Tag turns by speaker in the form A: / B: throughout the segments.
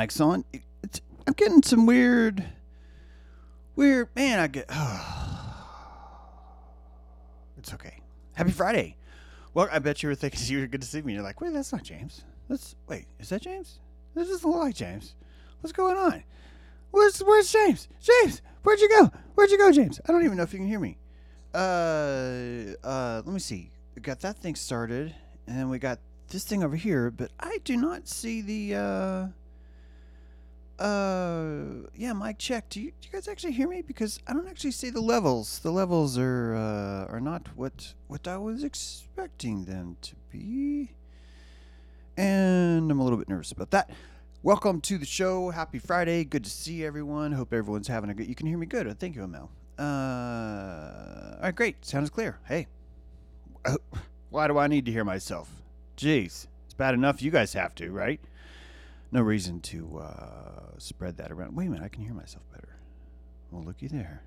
A: mic's on. It's, I'm getting some weird, weird. Man, I get. it's okay. Happy Friday. Well, I bet you were thinking you were good to see me. You're like, wait, that's not James. That's wait, is that James? This doesn't look like James. What's going on? Where's Where's James? James, where'd you go? Where'd you go, James? I don't even know if you can hear me. Uh, uh, let me see. We got that thing started, and then we got this thing over here, but I do not see the. uh uh, yeah, mic check. Do you, do you guys actually hear me? Because I don't actually see the levels. The levels are uh, are not what what I was expecting them to be, and I'm a little bit nervous about that. Welcome to the show. Happy Friday. Good to see everyone. Hope everyone's having a good. You can hear me good. Thank you, Mel. Uh, all right, great. Sounds clear. Hey, uh, why do I need to hear myself? Jeez, it's bad enough you guys have to, right? No reason to uh, spread that around. Wait a minute, I can hear myself better. Well, looky there.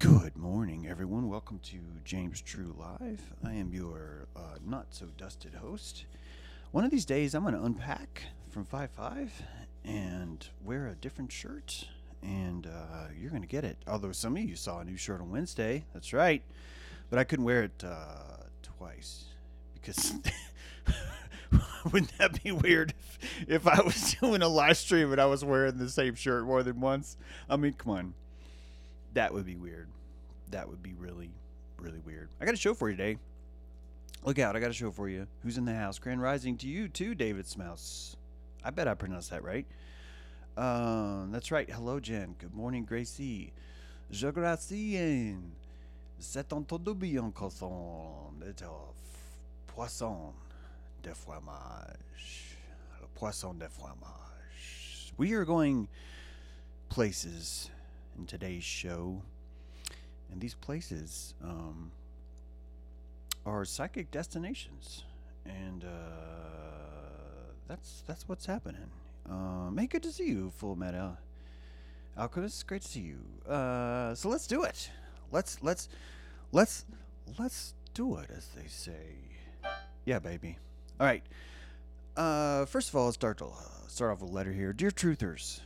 A: Good morning, everyone. Welcome to James True Live. I am your uh, not so dusted host. One of these days, I'm going to unpack from 5 5 and wear a different shirt, and uh, you're going to get it. Although some of you saw a new shirt on Wednesday. That's right. But I couldn't wear it uh, twice because. Wouldn't that be weird if, if I was doing a live stream and I was wearing the same shirt more than once? I mean, come on. That would be weird. That would be really, really weird. I got a show for you today. Look out, I got a show for you. Who's in the house? Grand Rising to you too, David Smouse. I bet I pronounced that right. Um, that's right. Hello, Jen. Good morning, Gracie. Je gracie. C'est un tout bien poisson de fromage. Le poisson de fromage. We are going places in today's show, and these places um, are psychic destinations, and uh, that's that's what's happening. Um, hey, good to see you, Full Metal Alchemist. Great to see you. Uh, so let's do it. Let's let's let's let's do it, as they say. Yeah, baby. All right. Uh, first of all, let's start, to, uh, start off with a letter here. Dear Truthers,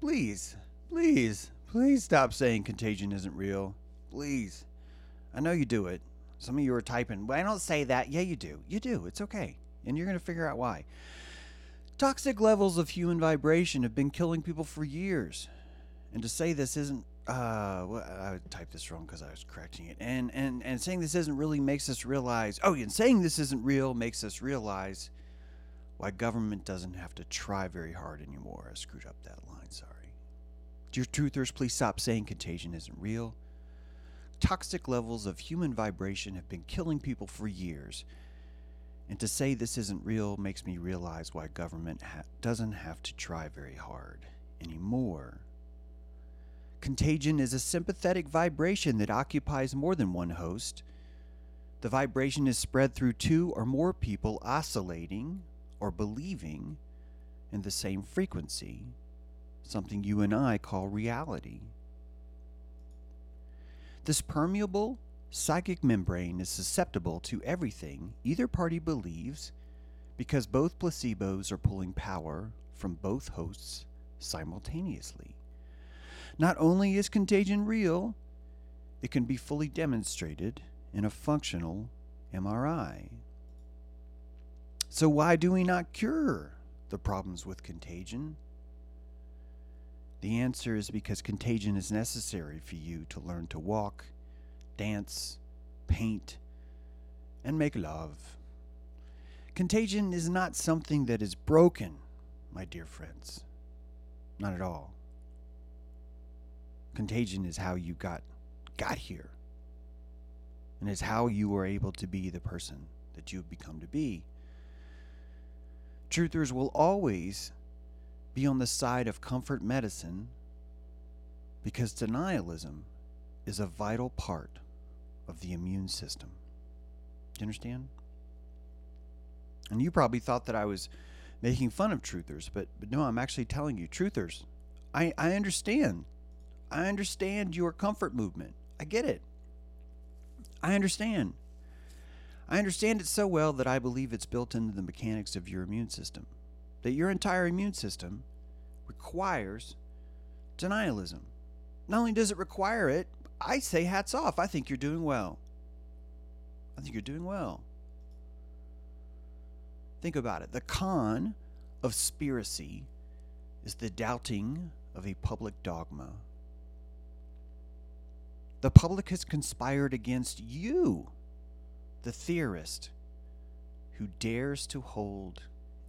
A: please, please, please stop saying contagion isn't real. Please. I know you do it. Some of you are typing, well, I don't say that. Yeah, you do. You do. It's okay. And you're going to figure out why. Toxic levels of human vibration have been killing people for years. And to say this isn't uh, well, I typed this wrong because I was correcting it. And, and, and saying this isn't really makes us realize, oh, and saying this isn't real makes us realize why government doesn't have to try very hard anymore. I screwed up that line, sorry. Dear truthers, please stop saying contagion isn't real. Toxic levels of human vibration have been killing people for years. And to say this isn't real makes me realize why government ha- doesn't have to try very hard anymore. Contagion is a sympathetic vibration that occupies more than one host. The vibration is spread through two or more people oscillating or believing in the same frequency, something you and I call reality. This permeable psychic membrane is susceptible to everything either party believes because both placebos are pulling power from both hosts simultaneously. Not only is contagion real, it can be fully demonstrated in a functional MRI. So, why do we not cure the problems with contagion? The answer is because contagion is necessary for you to learn to walk, dance, paint, and make love. Contagion is not something that is broken, my dear friends. Not at all. Contagion is how you got got here. And is how you were able to be the person that you've become to be. Truthers will always be on the side of comfort medicine because denialism is a vital part of the immune system. Do you understand? And you probably thought that I was making fun of truthers, but, but no, I'm actually telling you, truthers, I, I understand. I understand your comfort movement. I get it. I understand. I understand it so well that I believe it's built into the mechanics of your immune system. that your entire immune system requires denialism. Not only does it require it, I say hats off. I think you're doing well. I think you're doing well. Think about it. The con of spiracy is the doubting of a public dogma. The public has conspired against you, the theorist, who dares to hold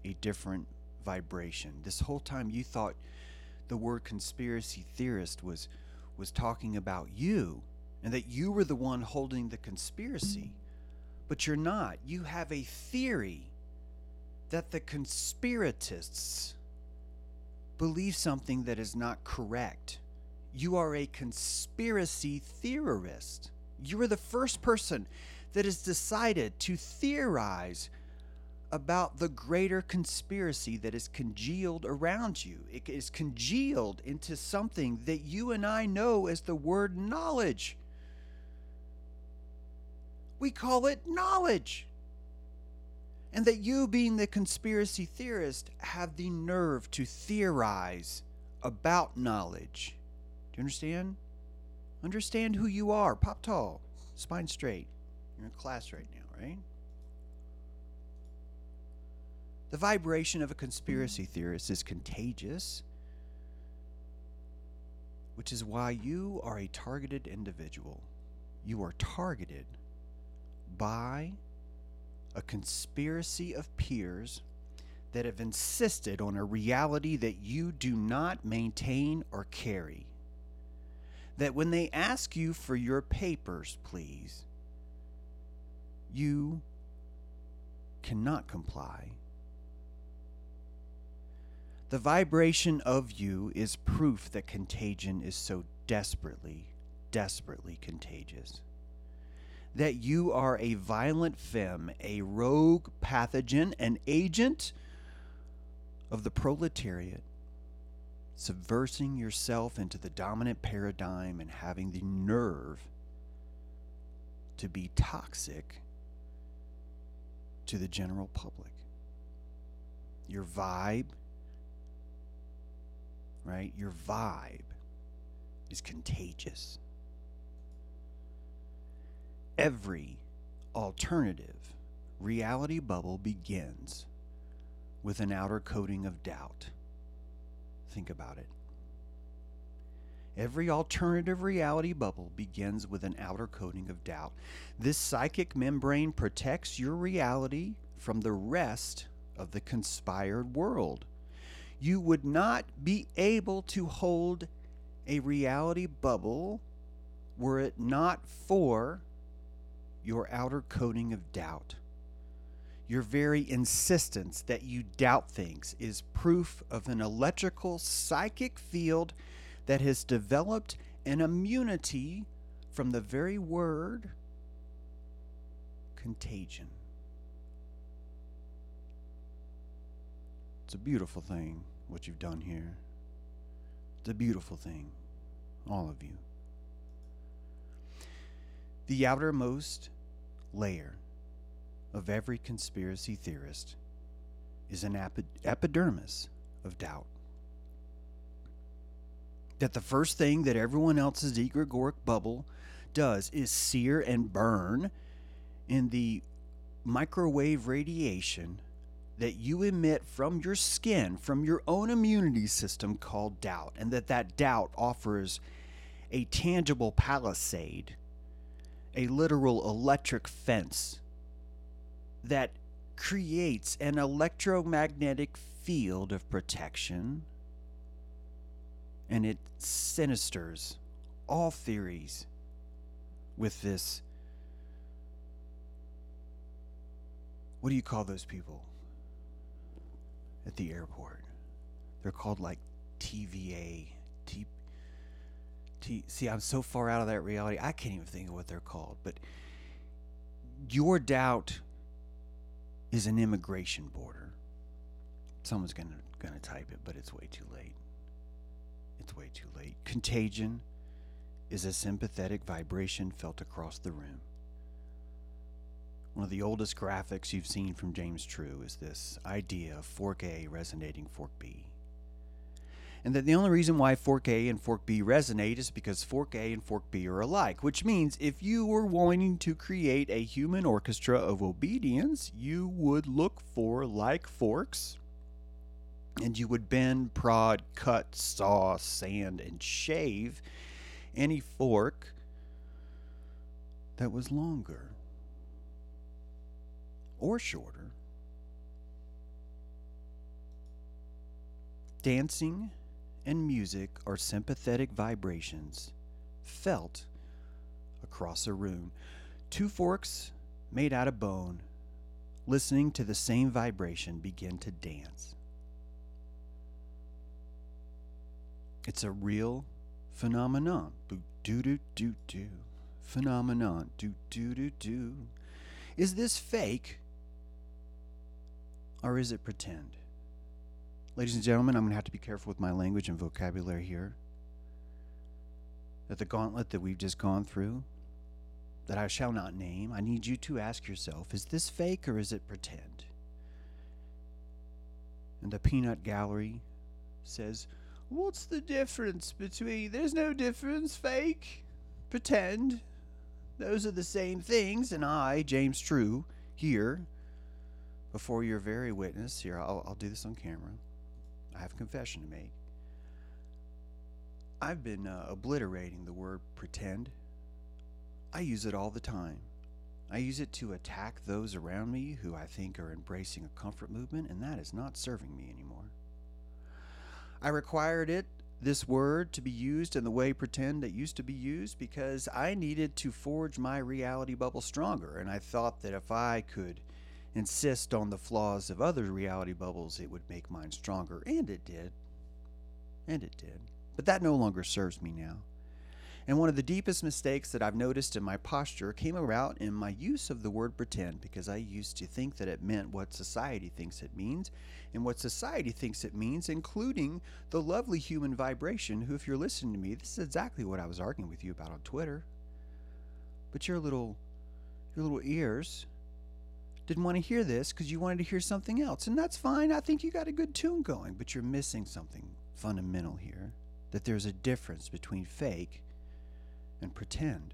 A: a different vibration. This whole time you thought the word conspiracy theorist was was talking about you and that you were the one holding the conspiracy. But you're not. You have a theory that the conspiratists believe something that is not correct. You are a conspiracy theorist. You are the first person that has decided to theorize about the greater conspiracy that is congealed around you. It is congealed into something that you and I know as the word knowledge. We call it knowledge. And that you, being the conspiracy theorist, have the nerve to theorize about knowledge. You understand? Understand who you are. Pop tall, spine straight. You're in class right now, right? The vibration of a conspiracy theorist is contagious, which is why you are a targeted individual. You are targeted by a conspiracy of peers that have insisted on a reality that you do not maintain or carry. That when they ask you for your papers, please, you cannot comply the vibration of you is proof that contagion is so desperately, desperately contagious. That you are a violent femme, a rogue pathogen, an agent of the proletariat, subversing yourself into the dominant paradigm and having the nerve to be toxic to the general public. Your vibe right? Your vibe is contagious. Every alternative reality bubble begins with an outer coating of doubt. Think about it. Every alternative reality bubble begins with an outer coating of doubt. This psychic membrane protects your reality from the rest of the conspired world you would not be able to hold a reality bubble were it not for your outer coating of doubt. Your very insistence that you doubt things is proof of an electrical psychic field that has developed an immunity from the very word contagion. It's a beautiful thing, what you've done here. It's a beautiful thing, all of you. The outermost layer of every conspiracy theorist is an epi- epidermis of doubt. That the first thing that everyone else's egregoric bubble does is sear and burn in the microwave radiation that you emit from your skin, from your own immunity system called doubt, and that that doubt offers a tangible palisade, a literal electric fence that creates an electromagnetic field of protection and it sinisters all theories with this. What do you call those people? at the airport. They're called like TVA. T, T, see, I'm so far out of that reality, I can't even think of what they're called. But your doubt is an immigration border. Someone's gonna gonna type it, but it's way too late. It's way too late. Contagion is a sympathetic vibration felt across the room. one of the oldest graphics you've seen from James True is this idea of fork A resonating fork B. And that the only reason why fork A and fork B resonate is because fork A and fork B are alike, which means if you were wanting to create a human orchestra of obedience, you would look for like forks and you would bend, prod, cut, saw, sand, and shave any fork that was longer or shorter. Dancing and music are sympathetic vibrations felt across a room. Two forks made out of bone, listening to the same vibration, begin to dance. It's a real phenomenon. Do do do do. Phenomenon. Do do do do. Is this fake or is it pretend? Ladies and gentlemen, I'm going to have to be careful with my language and vocabulary here. That the gauntlet that we've just gone through, that I shall not name, I need you to ask yourself is this fake or is it pretend? And the peanut gallery says, What's the difference between. There's no difference, fake, pretend. Those are the same things, and I, James True, here, before your very witness, here, I'll, I'll do this on camera. I have a confession to make. I've been uh, obliterating the word pretend. I use it all the time. I use it to attack those around me who I think are embracing a comfort movement, and that is not serving me anymore. I required it, this word, to be used in the way pretend it used to be used because I needed to forge my reality bubble stronger. And I thought that if I could insist on the flaws of other reality bubbles, it would make mine stronger. And it did. And it did. But that no longer serves me now. And one of the deepest mistakes that I've noticed in my posture came about in my use of the word pretend because I used to think that it meant what society thinks it means and what society thinks it means, including the lovely human vibration, who, if you're listening to me, this is exactly what I was arguing with you about on Twitter. But your little your little ears didn't want to hear this because you wanted to hear something else. And that's fine. I think you got a good tune going, but you're missing something fundamental here. That there's a difference between fake and pretend.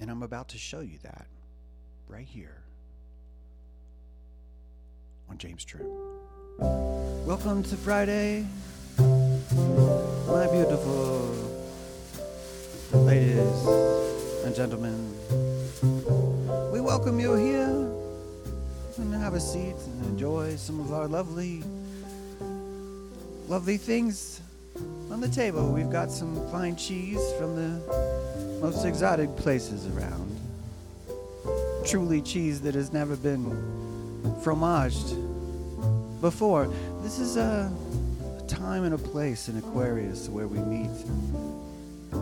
A: And I'm about to show you that right here on James True. Welcome to Friday, my beautiful ladies and gentlemen. We welcome you here and have a seat and enjoy some of our lovely, lovely things on the table, we've got some fine cheese from the most exotic places around. Truly cheese that has never been fromaged before. This is a, a time and a place in Aquarius where we meet,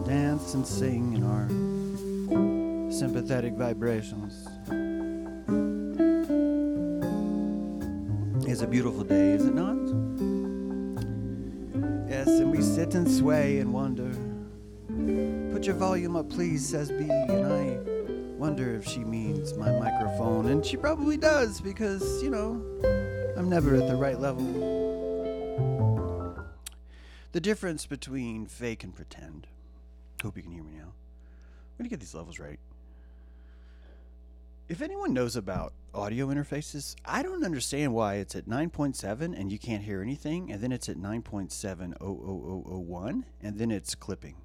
A: dance and sing in our sympathetic vibrations. It's a beautiful day, is it not? Yes, and we sit and sway and wonder. Put your volume up, please, says B, and I wonder if she means my microphone. And she probably does because, you know, I'm never at the right level. The difference between fake and pretend. Hope you can hear me now. I'm going to get these levels right. If anyone knows about audio interfaces, I don't understand why it's at 9.7 and you can't hear anything, and then it's at 9.70001, and then it's clipping.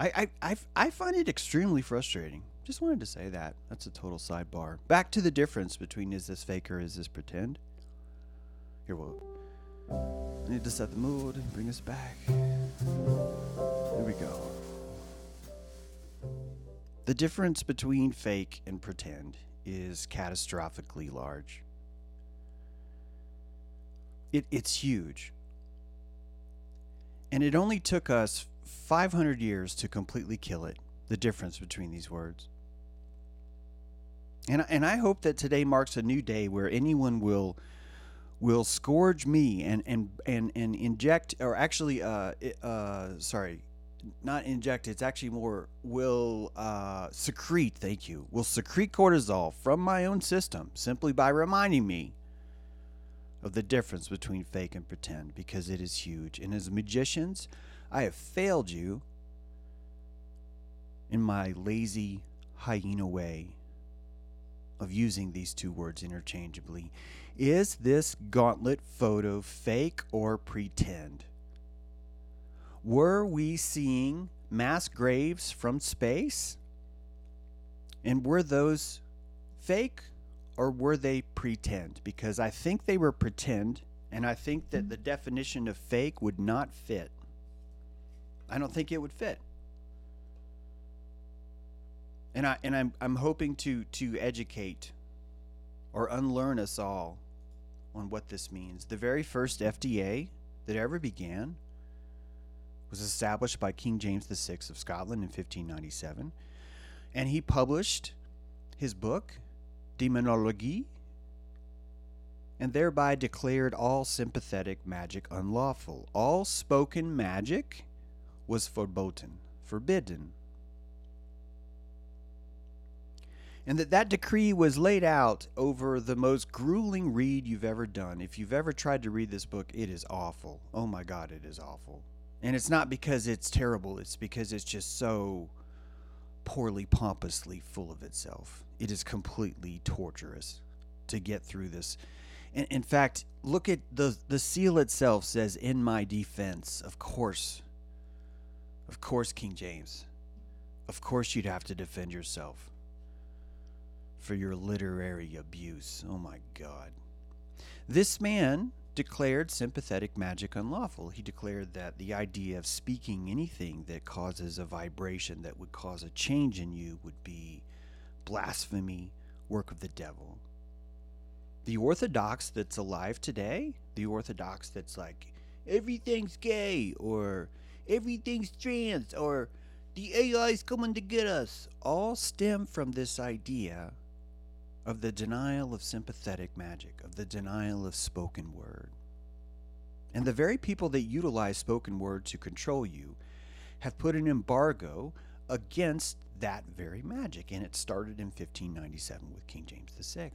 A: I, I, I, I find it extremely frustrating. Just wanted to say that. That's a total sidebar. Back to the difference between is this fake or is this pretend? Here, we'll. I need to set the mood and bring us back. There we go. The difference between fake and pretend is catastrophically large. It, it's huge. And it only took us 500 years to completely kill it, the difference between these words. And, and I hope that today marks a new day where anyone will will scourge me and and and, and inject or actually uh, uh sorry not inject, it's actually more will uh, secrete, thank you, will secrete cortisol from my own system simply by reminding me of the difference between fake and pretend because it is huge. And as magicians, I have failed you in my lazy hyena way of using these two words interchangeably. Is this gauntlet photo fake or pretend? Were we seeing mass graves from space? And were those fake or were they pretend? Because I think they were pretend, and I think that the definition of fake would not fit. I don't think it would fit. And I and I'm I'm hoping to to educate or unlearn us all on what this means. The very first FDA that ever began was established by King James VI of Scotland in 1597, and he published his book Demonologie and thereby declared all sympathetic magic unlawful. All spoken magic was verboten, forbidden. And that that decree was laid out over the most grueling read you've ever done. If you've ever tried to read this book, it is awful. Oh my God, it is awful. And it's not because it's terrible, it's because it's just so poorly, pompously full of itself. It is completely torturous to get through this. In, in fact, look at the the seal itself says in my defense. Of course. Of course, King James. Of course you'd have to defend yourself for your literary abuse. Oh my god. This man declared sympathetic magic unlawful. He declared that the idea of speaking anything that causes a vibration that would cause a change in you would be blasphemy, work of the devil. The Orthodox that's alive today, the Orthodox that's like, everything's gay, or everything's trans, or the AI's coming to get us, all stem from this idea of the denial of sympathetic magic, of the denial of spoken word. And the very people that utilize spoken word to control you have put an embargo against that very magic. And it started in 1597 with King James VI.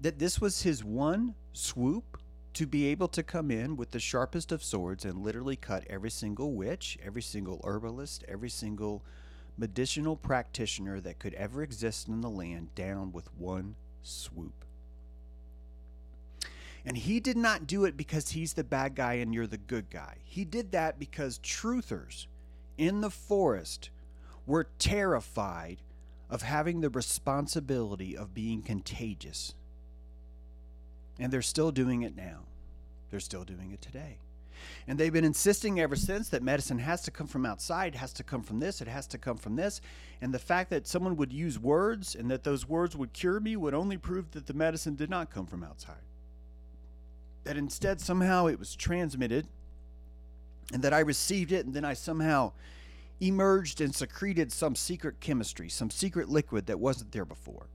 A: That this was his one swoop to be able to come in with the sharpest of swords and literally cut every single witch, every single herbalist, every single medicinal practitioner that could ever exist in the land down with one swoop. And he did not do it because he's the bad guy and you're the good guy. He did that because truthers in the forest were terrified of having the responsibility of being contagious. And they're still doing it now. They're still doing it today. And they've been insisting ever since that medicine has to come from outside, has to come from this, it has to come from this. And the fact that someone would use words and that those words would cure me would only prove that the medicine did not come from outside. That instead, somehow it was transmitted and that I received it and then I somehow emerged and secreted some secret chemistry, some secret liquid that wasn't there before.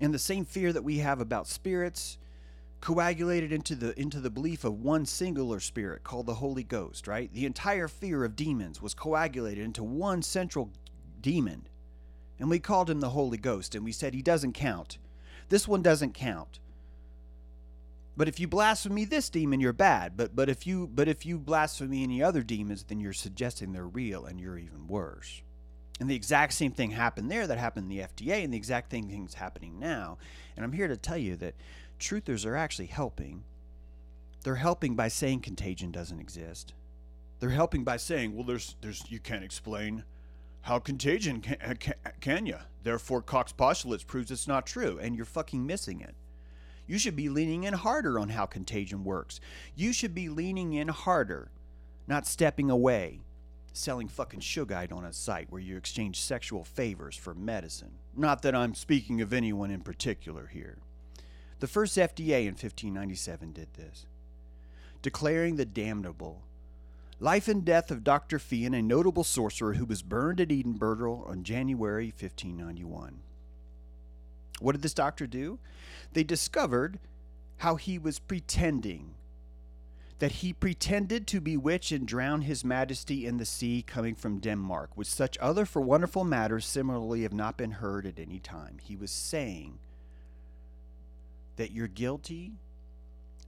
A: And the same fear that we have about spirits coagulated into the into the belief of one singular spirit called the Holy Ghost, right? The entire fear of demons was coagulated into one central demon. And we called him the Holy Ghost and we said he doesn't count. This one doesn't count. But if you blaspheme this demon, you're bad. But but if you but if you blaspheme any other demons, then you're suggesting they're real and you're even worse. And the exact same thing happened there that happened in the FDA, and the exact same thing's happening now. And I'm here to tell you that truthers are actually helping. They're helping by saying contagion doesn't exist. They're helping by saying, well, there's, there's, you can't explain how contagion can, uh, can, can you? Therefore, Koch's postulates proves it's not true, and you're fucking missing it. You should be leaning in harder on how contagion works. You should be leaning in harder, not stepping away, selling fucking Shungite on a site where you exchange sexual favors for medicine. Not that I'm speaking of anyone in particular here. The first FDA in 1597 did this, declaring the damnable life and death of Dr. Fian, a notable sorcerer who was burned at Edinburgh on January 1591. What did this doctor do? They discovered how he was pretending. that he pretended to bewitch and drown his majesty in the sea coming from Denmark, with such other for wonderful matters similarly have not been heard at any time. He was saying that you're guilty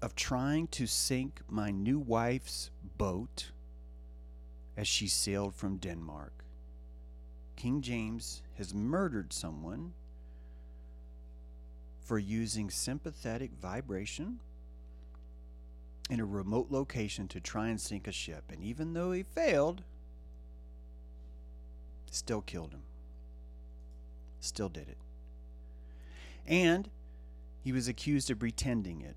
A: of trying to sink my new wife's boat as she sailed from Denmark. King James has murdered someone for using sympathetic vibration in a remote location to try and sink a ship. And even though he failed, still killed him. Still did it. And he was accused of pretending it.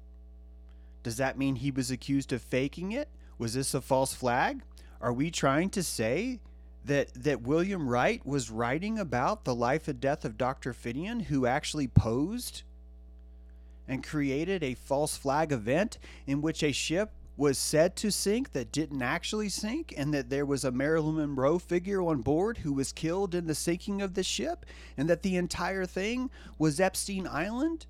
A: Does that mean he was accused of faking it? Was this a false flag? Are we trying to say that that William Wright was writing about the life and death of Dr. Finian who actually posed and created a false flag event in which a ship was said to sink that didn't actually sink, and that there was a Marilyn Monroe figure on board who was killed in the sinking of the ship, and that the entire thing was Epstein Island?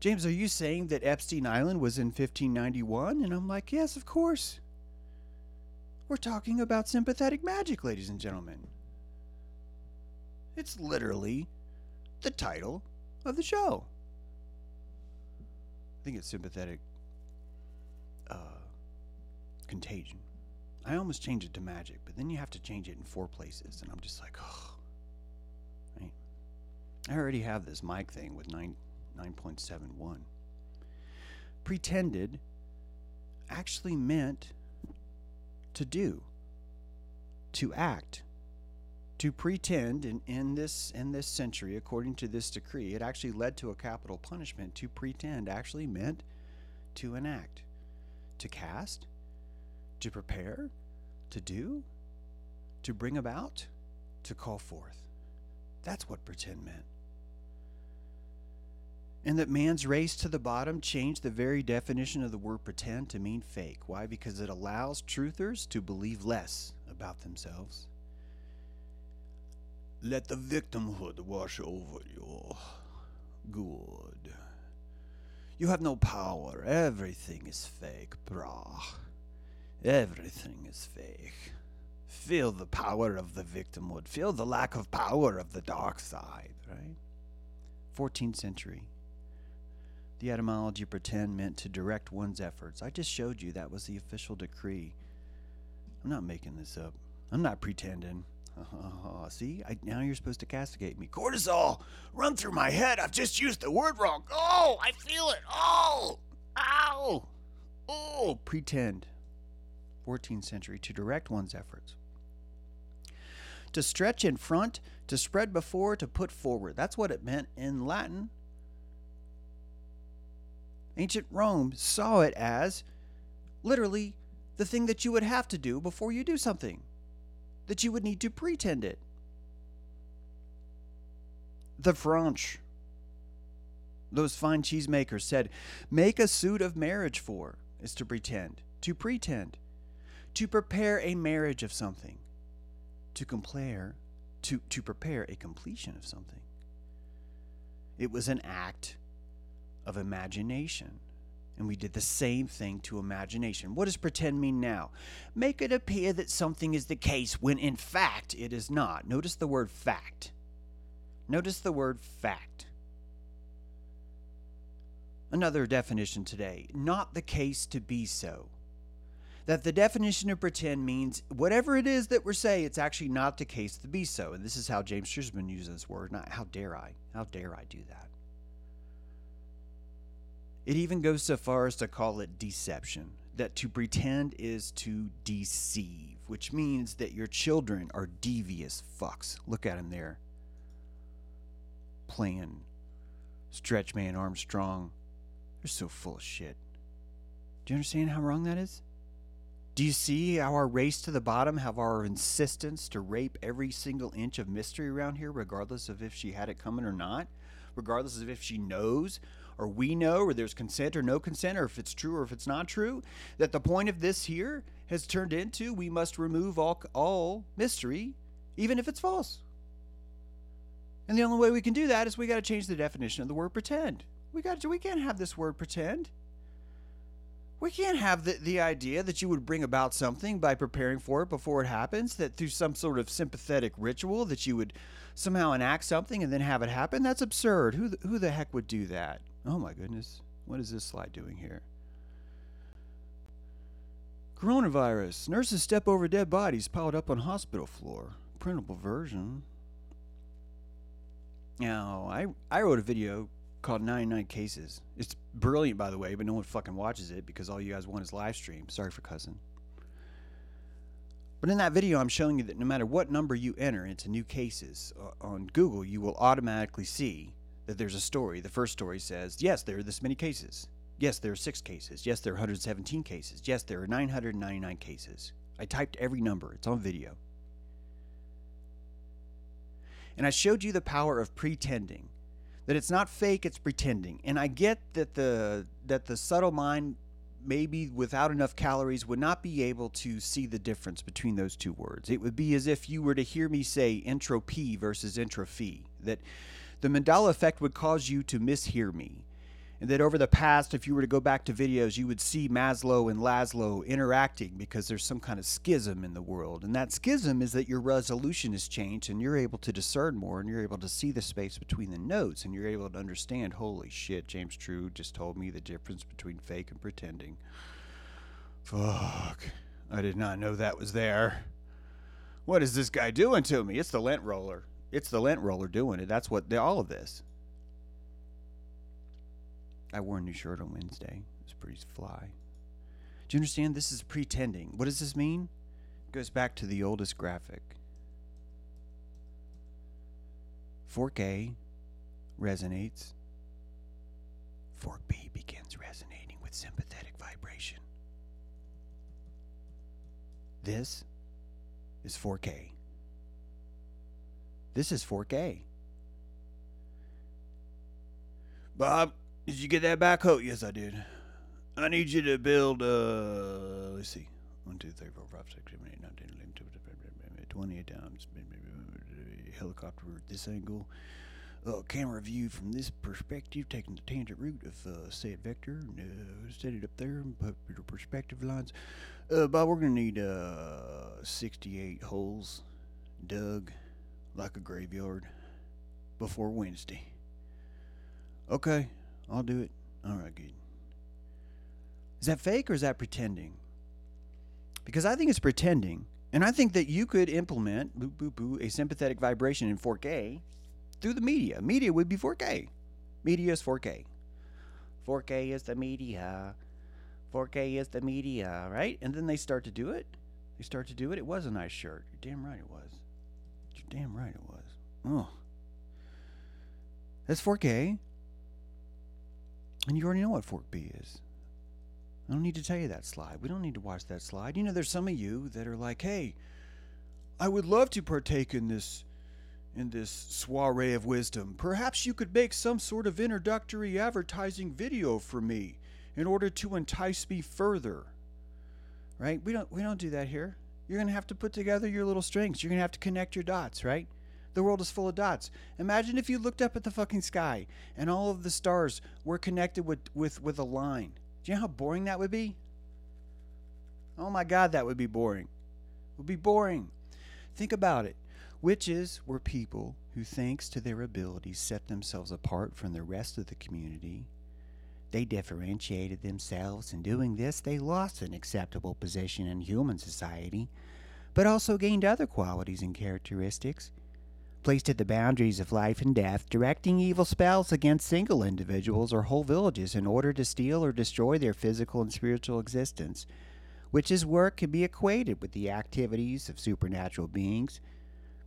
A: James, are you saying that Epstein Island was in 1591? And I'm like, yes, of course. We're talking about sympathetic magic, ladies and gentlemen. It's literally the title of the show I think it's sympathetic uh, contagion. I almost changed it to magic, but then you have to change it in four places, and I'm just like, oh. Right? I already have this mic thing with 9, 9.71. Pretended actually meant to do, to act to pretend in, in this in this century according to this decree it actually led to a capital punishment. To pretend actually meant to enact to cast to prepare to do to bring about to call forth. That's what pretend meant and that man's race to the bottom changed the very definition of the word pretend to mean fake why because it allows truthers to believe less about themselves let the victimhood wash over you. Good. You have no power. Everything is fake, brah. Everything is fake. Feel the power of the victimhood. Feel the lack of power of the dark side, right? 14th century. The etymology pretend meant to direct one's efforts. I just showed you that was the official decree. I'm not making this up. I'm not pretending. See, I, now you're supposed to castigate me. Cortisol, run through my head. I've just used the word wrong. Oh, I feel it. Oh, ow. Oh, pretend. 14th century to direct one's efforts. To stretch in front, to spread before, to put forward. That's what it meant in Latin. Ancient Rome saw it as literally the thing that you would have to do before you do something that you would need to pretend it. The French, those fine cheesemakers, said, make a suit of marriage for is to pretend, to pretend, to prepare a marriage of something, to compare, to, to prepare a completion of something. It was an act of imagination. And we did the same thing to imagination. What does pretend mean now? Make it appear that something is the case when in fact it is not. Notice the word fact. Notice the word fact. Another definition today not the case to be so. That the definition of pretend means whatever it is that we're saying, it's actually not the case to be so. And this is how James Schurzman uses this word. Not how dare I? How dare I do that? It even goes so far as to call it deception, that to pretend is to deceive, which means that your children are devious fucks. Look at them there. Playing Stretch Man Armstrong. They're so full of shit. Do you understand how wrong that is? Do you see how our race to the bottom, have our insistence to rape every single inch of mystery around here, regardless of if she had it coming or not? Regardless of if she knows or we know, or there's consent or no consent, or if it's true or if it's not true, that the point of this here has turned into we must remove all, all mystery, even if it's false. And the only way we can do that is we got to change the definition of the word pretend. We got to, we can't have this word pretend. We can't have the, the idea that you would bring about something by preparing for it before it happens, that through some sort of sympathetic ritual that you would somehow enact something and then have it happen. That's absurd. Who who the heck would do that? Oh my goodness. What is this slide doing here? Coronavirus. Nurses step over dead bodies piled up on hospital floor. Printable version. Now, I, I wrote a video called 99 Cases. It's brilliant, by the way, but no one fucking watches it because all you guys want is live stream. Sorry for cussing. But in that video, I'm showing you that no matter what number you enter into new cases uh, on Google, you will automatically see that there's a story. The first story says, yes, there are this many cases. Yes, there are six cases. Yes, there are 117 cases. Yes, there are 999 cases. I typed every number, it's on video. And I showed you the power of pretending. That it's not fake, it's pretending. And I get that the that the subtle mind maybe without enough calories would not be able to see the difference between those two words. It would be as if you were to hear me say entropy versus entropy. That the Mandela effect would cause you to mishear me and that over the past, if you were to go back to videos, you would see Maslow and Laszlo interacting because there's some kind of schism in the world. And that schism is that your resolution has changed and you're able to discern more and you're able to see the space between the notes and you're able to understand, holy shit, James True just told me the difference between fake and pretending. Fuck. I did not know that was there. What is this guy doing to me? It's the lint roller. It's the lint roller doing it. That's what all of this. I wore a new shirt on Wednesday. It was pretty fly. Do you understand? This is pretending. What does this mean? It goes back to the oldest graphic. Fork A resonates. Fork B begins resonating with sympathetic vibration. This is Fork A. This is Fork A. Bob, did you get that backhoe? Yes, I did. I need you to build, uh, let's see. 1, 2, 3, 4, 5, 6, 7, 8, 9, 10, 11, 12, 28 times. Helicopter at this angle. Uh, camera view from this perspective, taking the tangent root of uh, set vector, and uh, set it up there and put your perspective lines. Uh, Bob, we're going to need uh, 68 holes dug like a graveyard before Wednesday. Okay, I'll do it. All right, good. Is that fake or is that pretending? Because I think it's pretending. And I think that you could implement boo, boo, boo, a sympathetic vibration in Fork A through the media. Media would be Fork A. Media is Fork A. 4K is the media. Fork A is the media, right? And then they start to do it. They start to do it. It was a nice shirt. You're damn right it was. Damn right it was. Oh. That's Fork A. And you already know what Fork B is. I don't need to tell you that slide. We don't need to watch that slide. You know, there's some of you that are like, hey, I would love to partake in this in this soiree of wisdom. Perhaps you could make some sort of introductory advertising video for me in order to entice me further. Right? We don't we don't do that here. You're going to have to put together your little strings. You're going to have to connect your dots, right? The world is full of dots. Imagine if you looked up at the fucking sky and all of the stars were connected with, with, with a line. Do you know how boring that would be? Oh my God, that would be boring. It would be boring. Think about it. Witches were people who, thanks to their abilities, set themselves apart from the rest of the community. They differentiated themselves. In doing this, they lost an acceptable position in human society, but also gained other qualities and characteristics placed at the boundaries of life and death, directing evil spells against single individuals or whole villages in order to steal or destroy their physical and spiritual existence. which Witches' work can be equated with the activities of supernatural beings,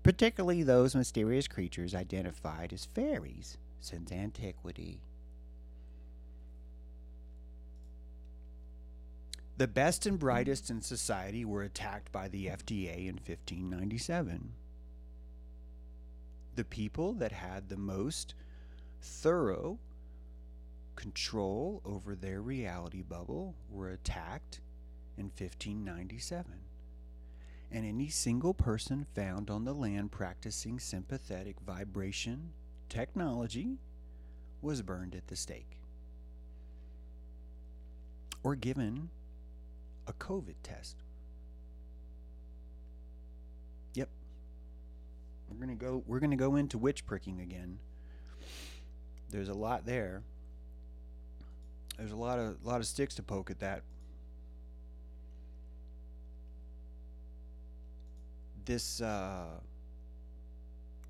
A: particularly those mysterious creatures identified as fairies since antiquity. The best and brightest in society were attacked by the FDA in 1597 the people that had the most thorough control over their reality bubble were attacked in 1597. And any single person found on the land practicing sympathetic vibration technology was burned at the stake. or given a COVID test. Yep. We're gonna go we're gonna go into witch pricking again. There's a lot there. There's a lot of lot of sticks to poke at that. This uh,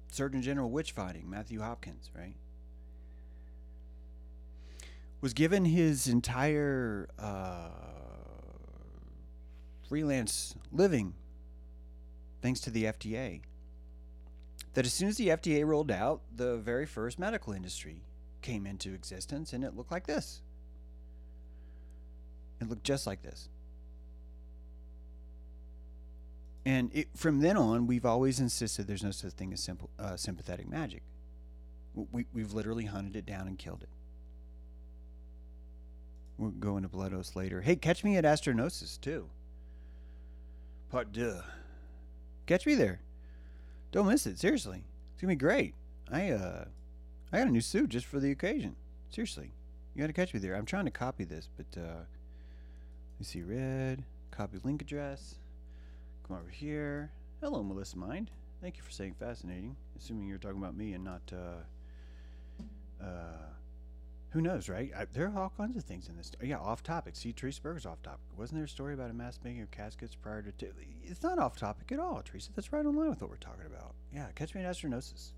A: Surgeon General witch fighting, Matthew Hopkins, right? Was given his entire uh, freelance living thanks to the FDA. That as soon as the FDA rolled out, the very first medical industry came into existence and it looked like this. It looked just like this. And it, from then on, we've always insisted there's no such thing as simple, uh, sympathetic magic. We, we've literally hunted it down and killed it. We'll go into Blood later. Hey, catch me at Astronosis, too. Part deux. Catch me there. Don't miss it. Seriously. It's to be great. I, uh, I got a new suit just for the occasion. Seriously. You got to catch me there. I'm trying to copy this, but, uh, you see red, copy link address. Come over here. Hello, Melissa Mind. Thank you for saying fascinating. Assuming you're talking about me and not, uh, uh, who knows, right? I, there are all kinds of things in this. Yeah, off topic. See, Teresa Berger's off topic. Wasn't there a story about a mass making of caskets prior to? T- it's not off topic at all, Teresa. That's right on line with what we're talking about. Yeah, catch me in astronosis.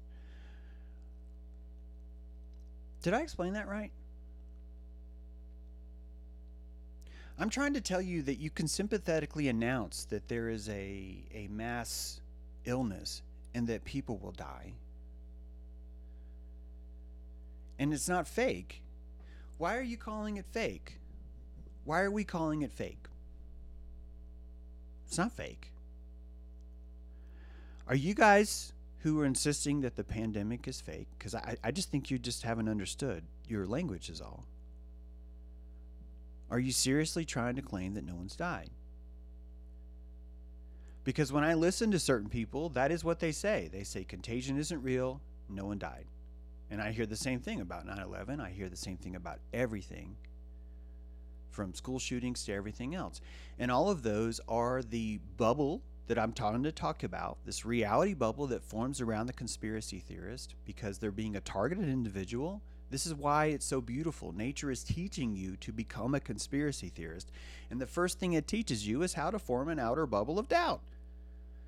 A: Did I explain that right? I'm trying to tell you that you can sympathetically announce that there is a, a mass illness and that people will die. And it's not fake. Why are you calling it fake? Why are we calling it fake? It's not fake. Are you guys who are insisting that the pandemic is fake? Because I, I just think you just haven't understood your language, is all. Are you seriously trying to claim that no one's died? Because when I listen to certain people, that is what they say. They say contagion isn't real, no one died. And I hear the same thing about 9 11. I hear the same thing about everything from school shootings to everything else. And all of those are the bubble that I'm trying to talk about, this reality bubble that forms around the conspiracy theorist because they're being a targeted individual. This is why it's so beautiful. Nature is teaching you to become a conspiracy theorist. And the first thing it teaches you is how to form an outer bubble of doubt.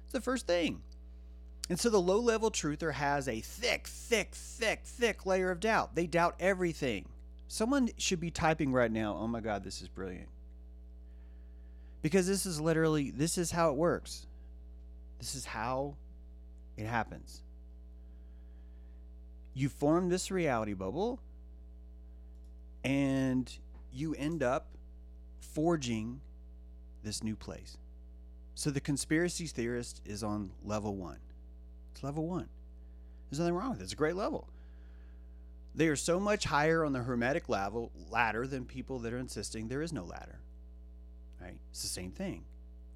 A: It's the first thing. And so the low level truther has a thick, thick, thick, thick layer of doubt. They doubt everything. Someone should be typing right now, oh my God, this is brilliant. Because this is literally, this is how it works. This is how it happens. You form this reality bubble and you end up forging this new place. So the conspiracy theorist is on level one. Level one. There's nothing wrong with it. It's a great level. They are so much higher on the hermetic level ladder than people that are insisting there is no ladder. Right? It's the same thing.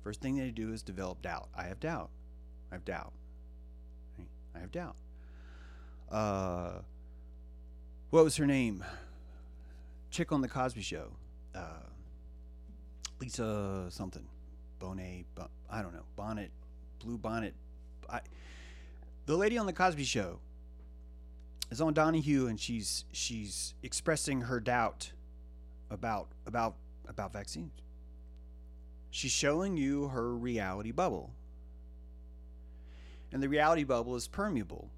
A: First thing they do is develop doubt. I have doubt. I have doubt. Right? I have doubt. Uh, what was her name? Chick on the Cosby Show. Uh, Lisa something. Bonet. I don't know. Bonnet. Blue Bonnet. I, the lady on the Cosby Show is on Donahue, and she's she's expressing her doubt about about about vaccines. She's showing you her reality bubble, and the reality bubble is permeable.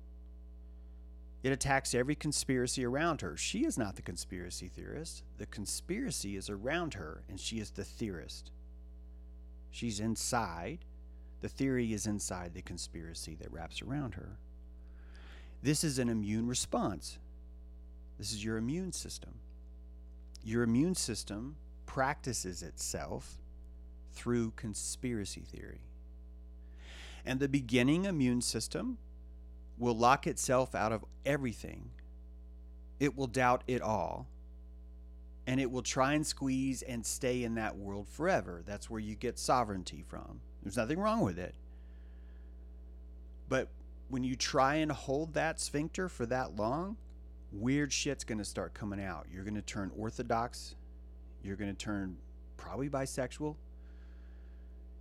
A: It attacks every conspiracy around her. She is not the conspiracy theorist. The conspiracy is around her, and she is the theorist. She's inside the theory is inside the conspiracy that wraps around her. This is an immune response. This is your immune system. Your immune system practices itself through conspiracy theory. And the beginning immune system will lock itself out of everything. It will doubt it all. And it will try and squeeze and stay in that world forever. That's where you get sovereignty from. There's nothing wrong with it. But when you try and hold that sphincter for that long, weird shit's going to start coming out. You're going to turn orthodox You're going to turn probably bisexual.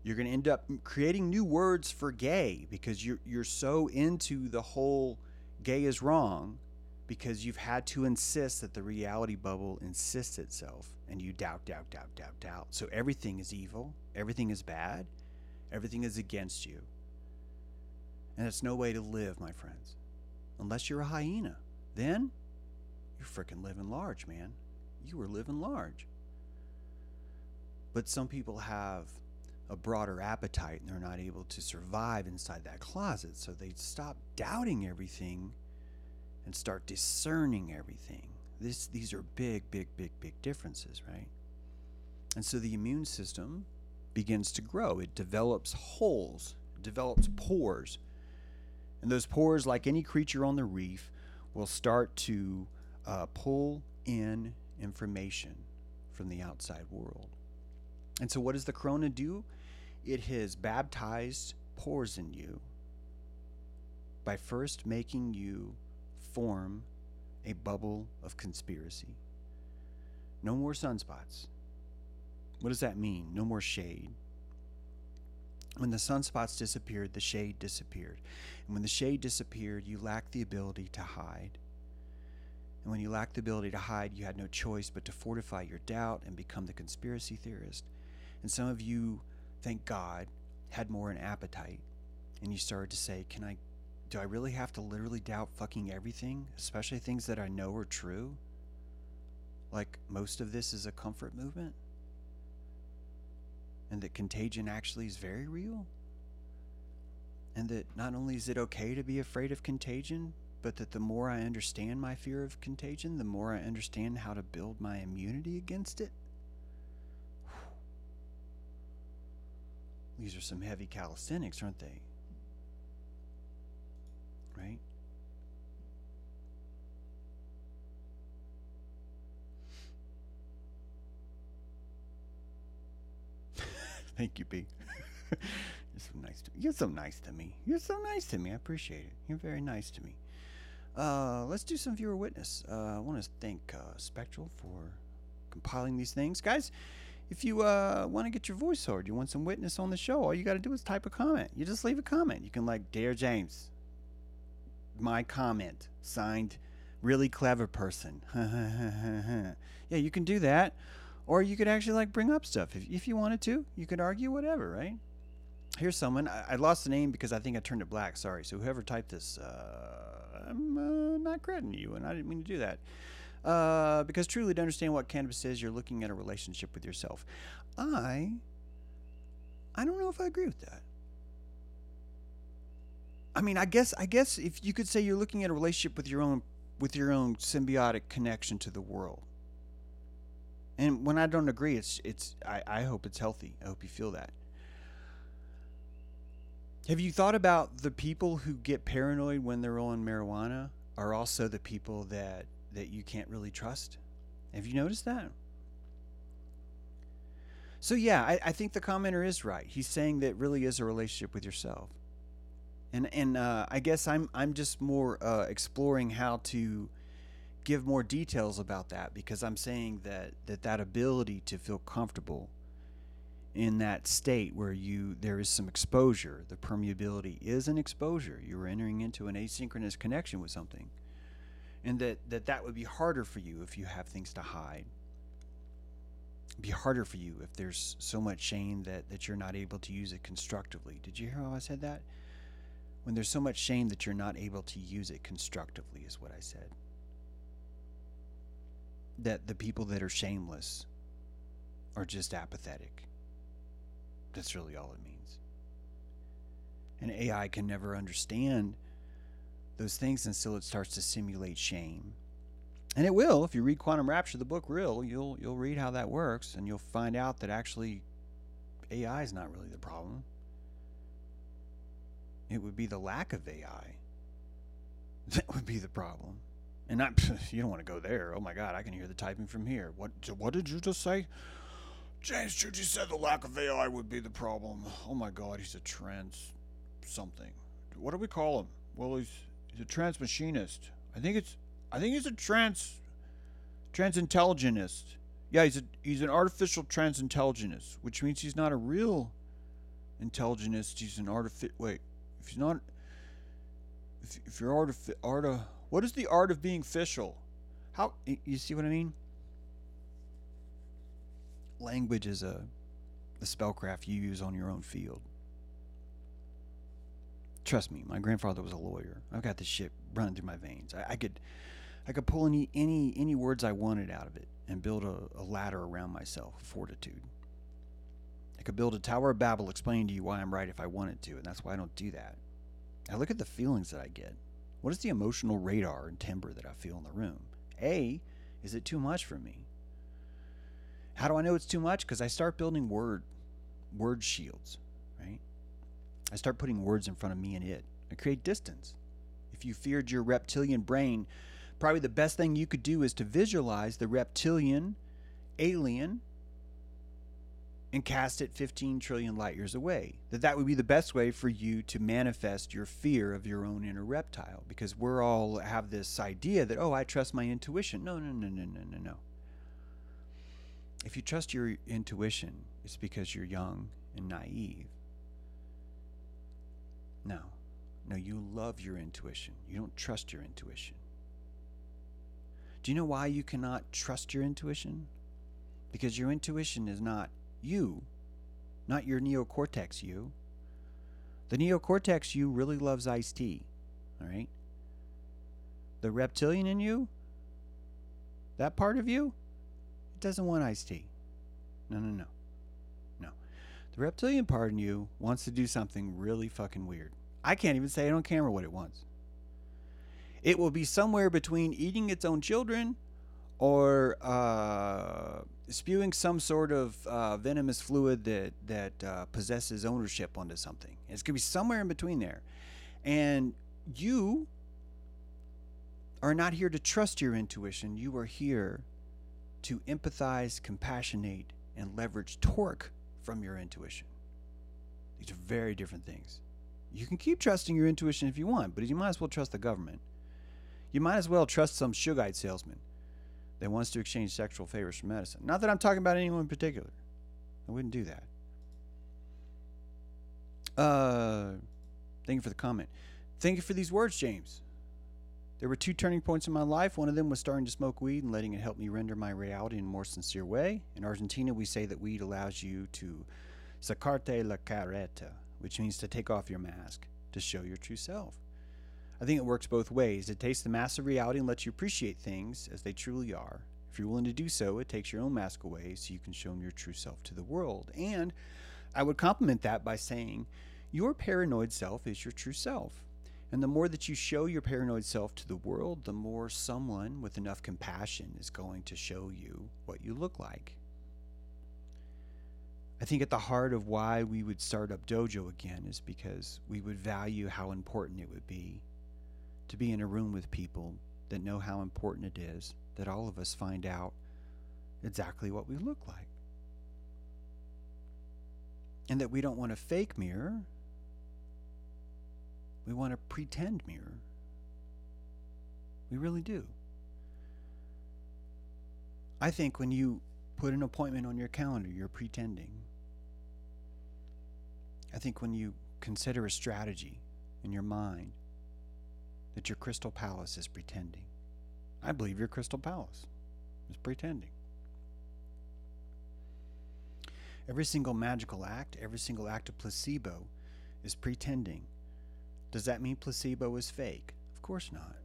A: You're going to end up creating new words for gay because you're you're so into the whole gay is wrong because you've had to insist that the reality bubble insists itself and you doubt doubt doubt doubt doubt. So everything is evil, everything is bad, everything is against you. And it's no way to live, my friends. Unless you're a hyena. Then you're freaking living large, man. You are living large. But some people have a broader appetite and they're not able to survive inside that closet. So they stop doubting everything and start discerning everything. This, these are big, big, big, big differences, right? And so the immune system begins to grow. It develops holes, develops pores. And those pores, like any creature on the reef, will start to uh, pull in information from the outside world. And so, what does the corona do? It has baptized pores in you by first making you form a bubble of conspiracy. No more sunspots. What does that mean? No more shade. When the sunspots disappeared, the shade disappeared. And when the shade disappeared, you lacked the ability to hide. And when you lacked the ability to hide, you had no choice but to fortify your doubt and become the conspiracy theorist. And some of you, thank God, had more an appetite. And you started to say, Can I do I really have to literally doubt fucking everything, especially things that I know are true? Like most of this is a comfort movement? And that contagion actually is very real? And that not only is it okay to be afraid of contagion, but that the more I understand my fear of contagion, the more I understand how to build my immunity against it? These are some heavy calisthenics, aren't they? right? Thank you, B. You're so nice to me. You're so nice to me. You're so nice to me. I appreciate it. You're very nice to me. Uh, let's do some viewer witness. Uh, I want to thank uh, Spectral for compiling these things. Guys, if you uh, want to get your voice heard, you want some witness on the show, all you got to do is type a comment. You just leave a comment. You can like, Dear James, my comment. Signed, really clever person. yeah, you can do that. Or you could actually like bring up stuff if, if you wanted to. You could argue whatever, right? Here's someone. I, I lost the name because I think I turned it black. Sorry. So whoever typed this, uh, I'm uh, not crediting you, and I didn't mean to do that. Uh, because truly to understand what cannabis is, you're looking at a relationship with yourself. I, I don't know if I agree with that. I mean, I guess I guess if you could say you're looking at a relationship with your own with your own symbiotic connection to the world. And when I don't agree, it's it's I, I hope it's healthy. I hope you feel that. Have you thought about the people who get paranoid when they're on marijuana are also the people that that you can't really trust? Have you noticed that? So yeah, I, I think the commenter is right. He's saying that really is a relationship with yourself and and uh, I guess I'm I'm just more uh, exploring how to give more details about that because I'm saying that that that ability to feel comfortable in that state where you there is some exposure the permeability is an exposure. You're entering into an asynchronous connection with something and that that that would be harder for you if you have things to hide. Be harder for you if there's so much shame that that you're not able to use it constructively. Did you hear how i said that? When there's so much shame that you're not able to use it constructively, is what I said. That the people that are shameless are just apathetic. That's really all it means. And AI can never understand those things until it starts to simulate shame. And it will. If you read Quantum Rapture, the book real, you'll you'll read how that works and you'll find out that actually AI is not really the problem. It would be the lack of AI. That would be the problem. And not, you don't want to go there. Oh my God, I can hear the typing from here. What what did you just say? James Chucci said the lack of AI would be the problem. Oh my God, he's a trans something. What do we call him? Well, he's he's a trans machinist. I think it's I think he's a trans trans intelligentist. Yeah, he's a he's an artificial trans intelligentist, which means he's not a real intelligentist. He's an artific. Wait, if he's not, if, if you're artifi- art of, what is the art of being official? How you see what I mean? Language is a the spellcraft you use on your own field. Trust me, my grandfather was a lawyer. I've got this shit running through my veins. I, I could, I could pull any any any words I wanted out of it and build a, a ladder around myself, fortitude. I could build a Tower of Babel explaining to you why I'm right if I wanted to, and that's why I don't do that. I look at the feelings that I get. What is the emotional radar and timbre that I feel in the room? A, is it too much for me? How do I know it's too much? Because I start building word word shields, right? I start putting words in front of me and it. I create distance. If you feared your reptilian brain, probably the best thing you could do is to visualize the reptilian alien and cast it 15 trillion light years away. That that would be the best way for you to manifest your fear of your own inner reptile because we're all have this idea that oh, I trust my intuition. No, no, no, no, no, no, no. If you trust your intuition, it's because you're young and naive. No. No, you love your intuition. You don't trust your intuition. Do you know why you cannot trust your intuition? Because your intuition is not you, not your neocortex you. The neocortex you really loves iced tea, all right? The reptilian in you, that part of you, it doesn't want iced tea. No, no, no. No. The reptilian part in you wants to do something really fucking weird. I can't even say it on camera what it wants. It will be somewhere between eating its own children or uh, spewing some sort of uh, venomous fluid that that uh, possesses ownership onto something. It's gonna be somewhere in between there, and you are not here to trust your intuition. You are here to empathize, compassionate, and leverage torque from your intuition. These are very different things. You can keep trusting your intuition if you want, but you might as well trust the government. You might as well trust some shungite salesman that wants to exchange sexual favors for medicine. Not that I'm talking about anyone in particular. I wouldn't do that. Uh, thank you for the comment. Thank you for these words, James. There were two turning points in my life. One of them was starting to smoke weed and letting it help me render my reality in a more sincere way. In Argentina, we say that weed allows you to sacarte la careta, which means to take off your mask, to show your true self. I think it works both ways. It takes the mask of reality and lets you appreciate things as they truly are. If you're willing to do so, it takes your own mask away so you can show your true self to the world. And I would complement that by saying, your paranoid self is your true self. And the more that you show your paranoid self to the world, the more someone with enough compassion is going to show you what you look like. I think at the heart of why we would start up Dojo again is because we would value how important it would be to be in a room with people that know how important it is that all of us find out exactly what we look like. And that we don't want a fake mirror, we want a pretend mirror. We really do. I think when you put an appointment on your calendar, you're pretending. I think when you consider a strategy in your mind, that your crystal palace is pretending. I believe your crystal palace is pretending. Every single magical act, every single act of placebo is pretending. Does that mean placebo is fake? Of course not.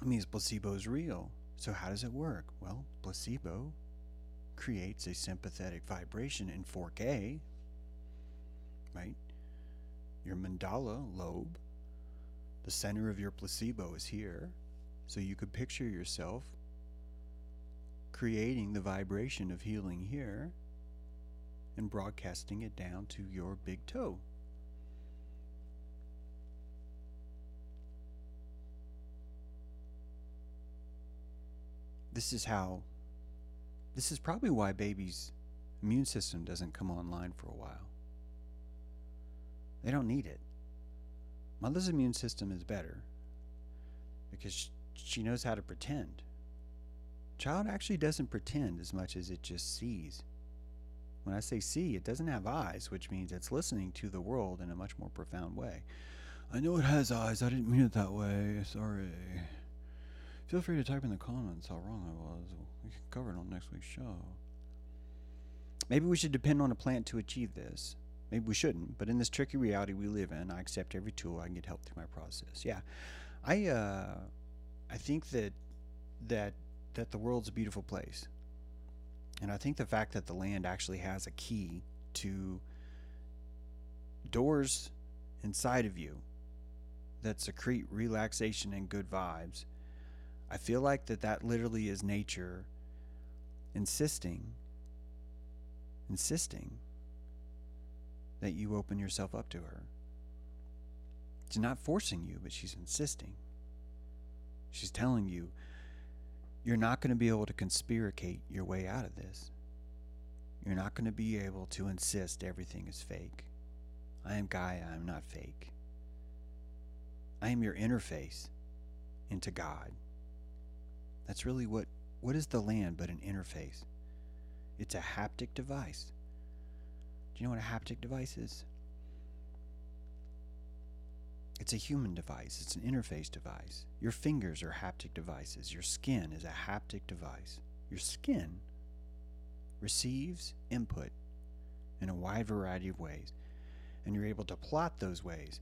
A: It means placebo is real. So, how does it work? Well, placebo creates a sympathetic vibration in Fork A, right? Your mandala lobe the center of your placebo is here. So you could picture yourself creating the vibration of healing here and broadcasting it down to your big toe. This is how, this is probably why babies' immune system doesn't come online for a while. They don't need it. Mother's immune system is better because she knows how to pretend. Child actually doesn't pretend as much as it just sees. When I say see, it doesn't have eyes, which means it's listening to the world in a much more profound way. I know it has eyes. I didn't mean it that way. Sorry. Feel free to type in the comments how wrong I was. We can cover it on next week's show. Maybe we should depend on a plant to achieve this. Maybe we shouldn't, but in this tricky reality we live in, I accept every tool I can get help through my process. Yeah, I uh, I think that that that the world's a beautiful place, and I think the fact that the land actually has a key to doors inside of you that secrete relaxation and good vibes. I feel like that that literally is nature insisting insisting that you open yourself up to her. She's not forcing you, but she's insisting. She's telling you you're not going to be able to conspirate your way out of this. You're not going to be able to insist everything is fake. I am Gaia, I'm not fake. I am your interface into God. That's really what what is the land but an interface? It's a haptic device. Do you know what a haptic device is? It's a human device. It's an interface device. Your fingers are haptic devices. Your skin is a haptic device. Your skin receives input in a wide variety of ways, and you're able to plot those ways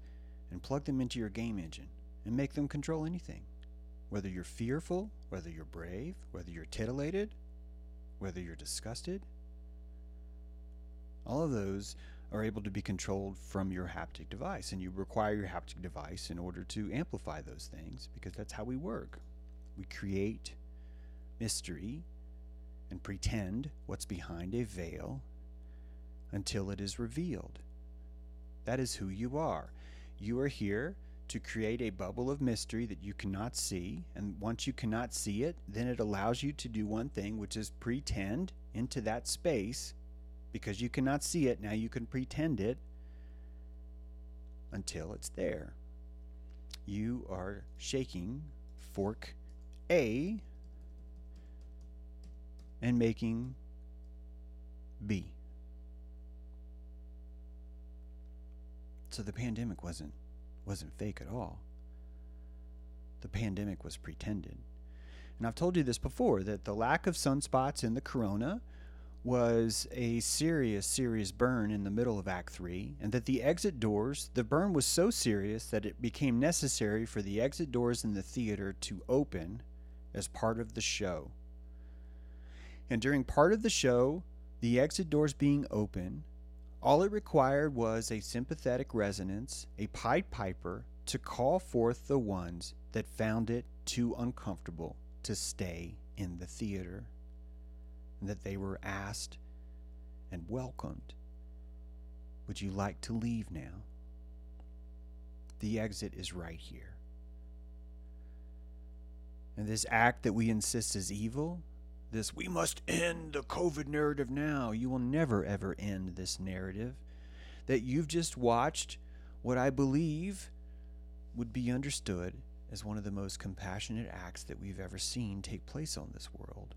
A: and plug them into your game engine and make them control anything. Whether you're fearful, whether you're brave, whether you're titillated, whether you're disgusted, all of those are able to be controlled from your haptic device, and you require your haptic device in order to amplify those things because that's how we work. We create mystery and pretend what's behind a veil until it is revealed. That is who you are. You are here to create a bubble of mystery that you cannot see. And once you cannot see it, then it allows you to do one thing, which is pretend into that space because you cannot see it. Now you can pretend it until it's there. You are shaking fork A and making B. So the pandemic wasn't wasn't fake at all. The pandemic was pretended. And I've told you this before that the lack of sunspots in the corona was a serious, serious burn in the middle of Act 3, and that the exit doors, the burn was so serious that it became necessary for the exit doors in the theater to open as part of the show. And during part of the show, the exit doors being open, all it required was a sympathetic resonance, a Pied Piper, to call forth the ones that found it too uncomfortable to stay in the theater, and that they were asked and welcomed. Would you like to leave now? The exit is right here. And this act that we insist is evil this we must end the COVID narrative now. You will never ever end this narrative that you've just watched what I believe would be understood as one of the most compassionate acts that we've ever seen take place on this world.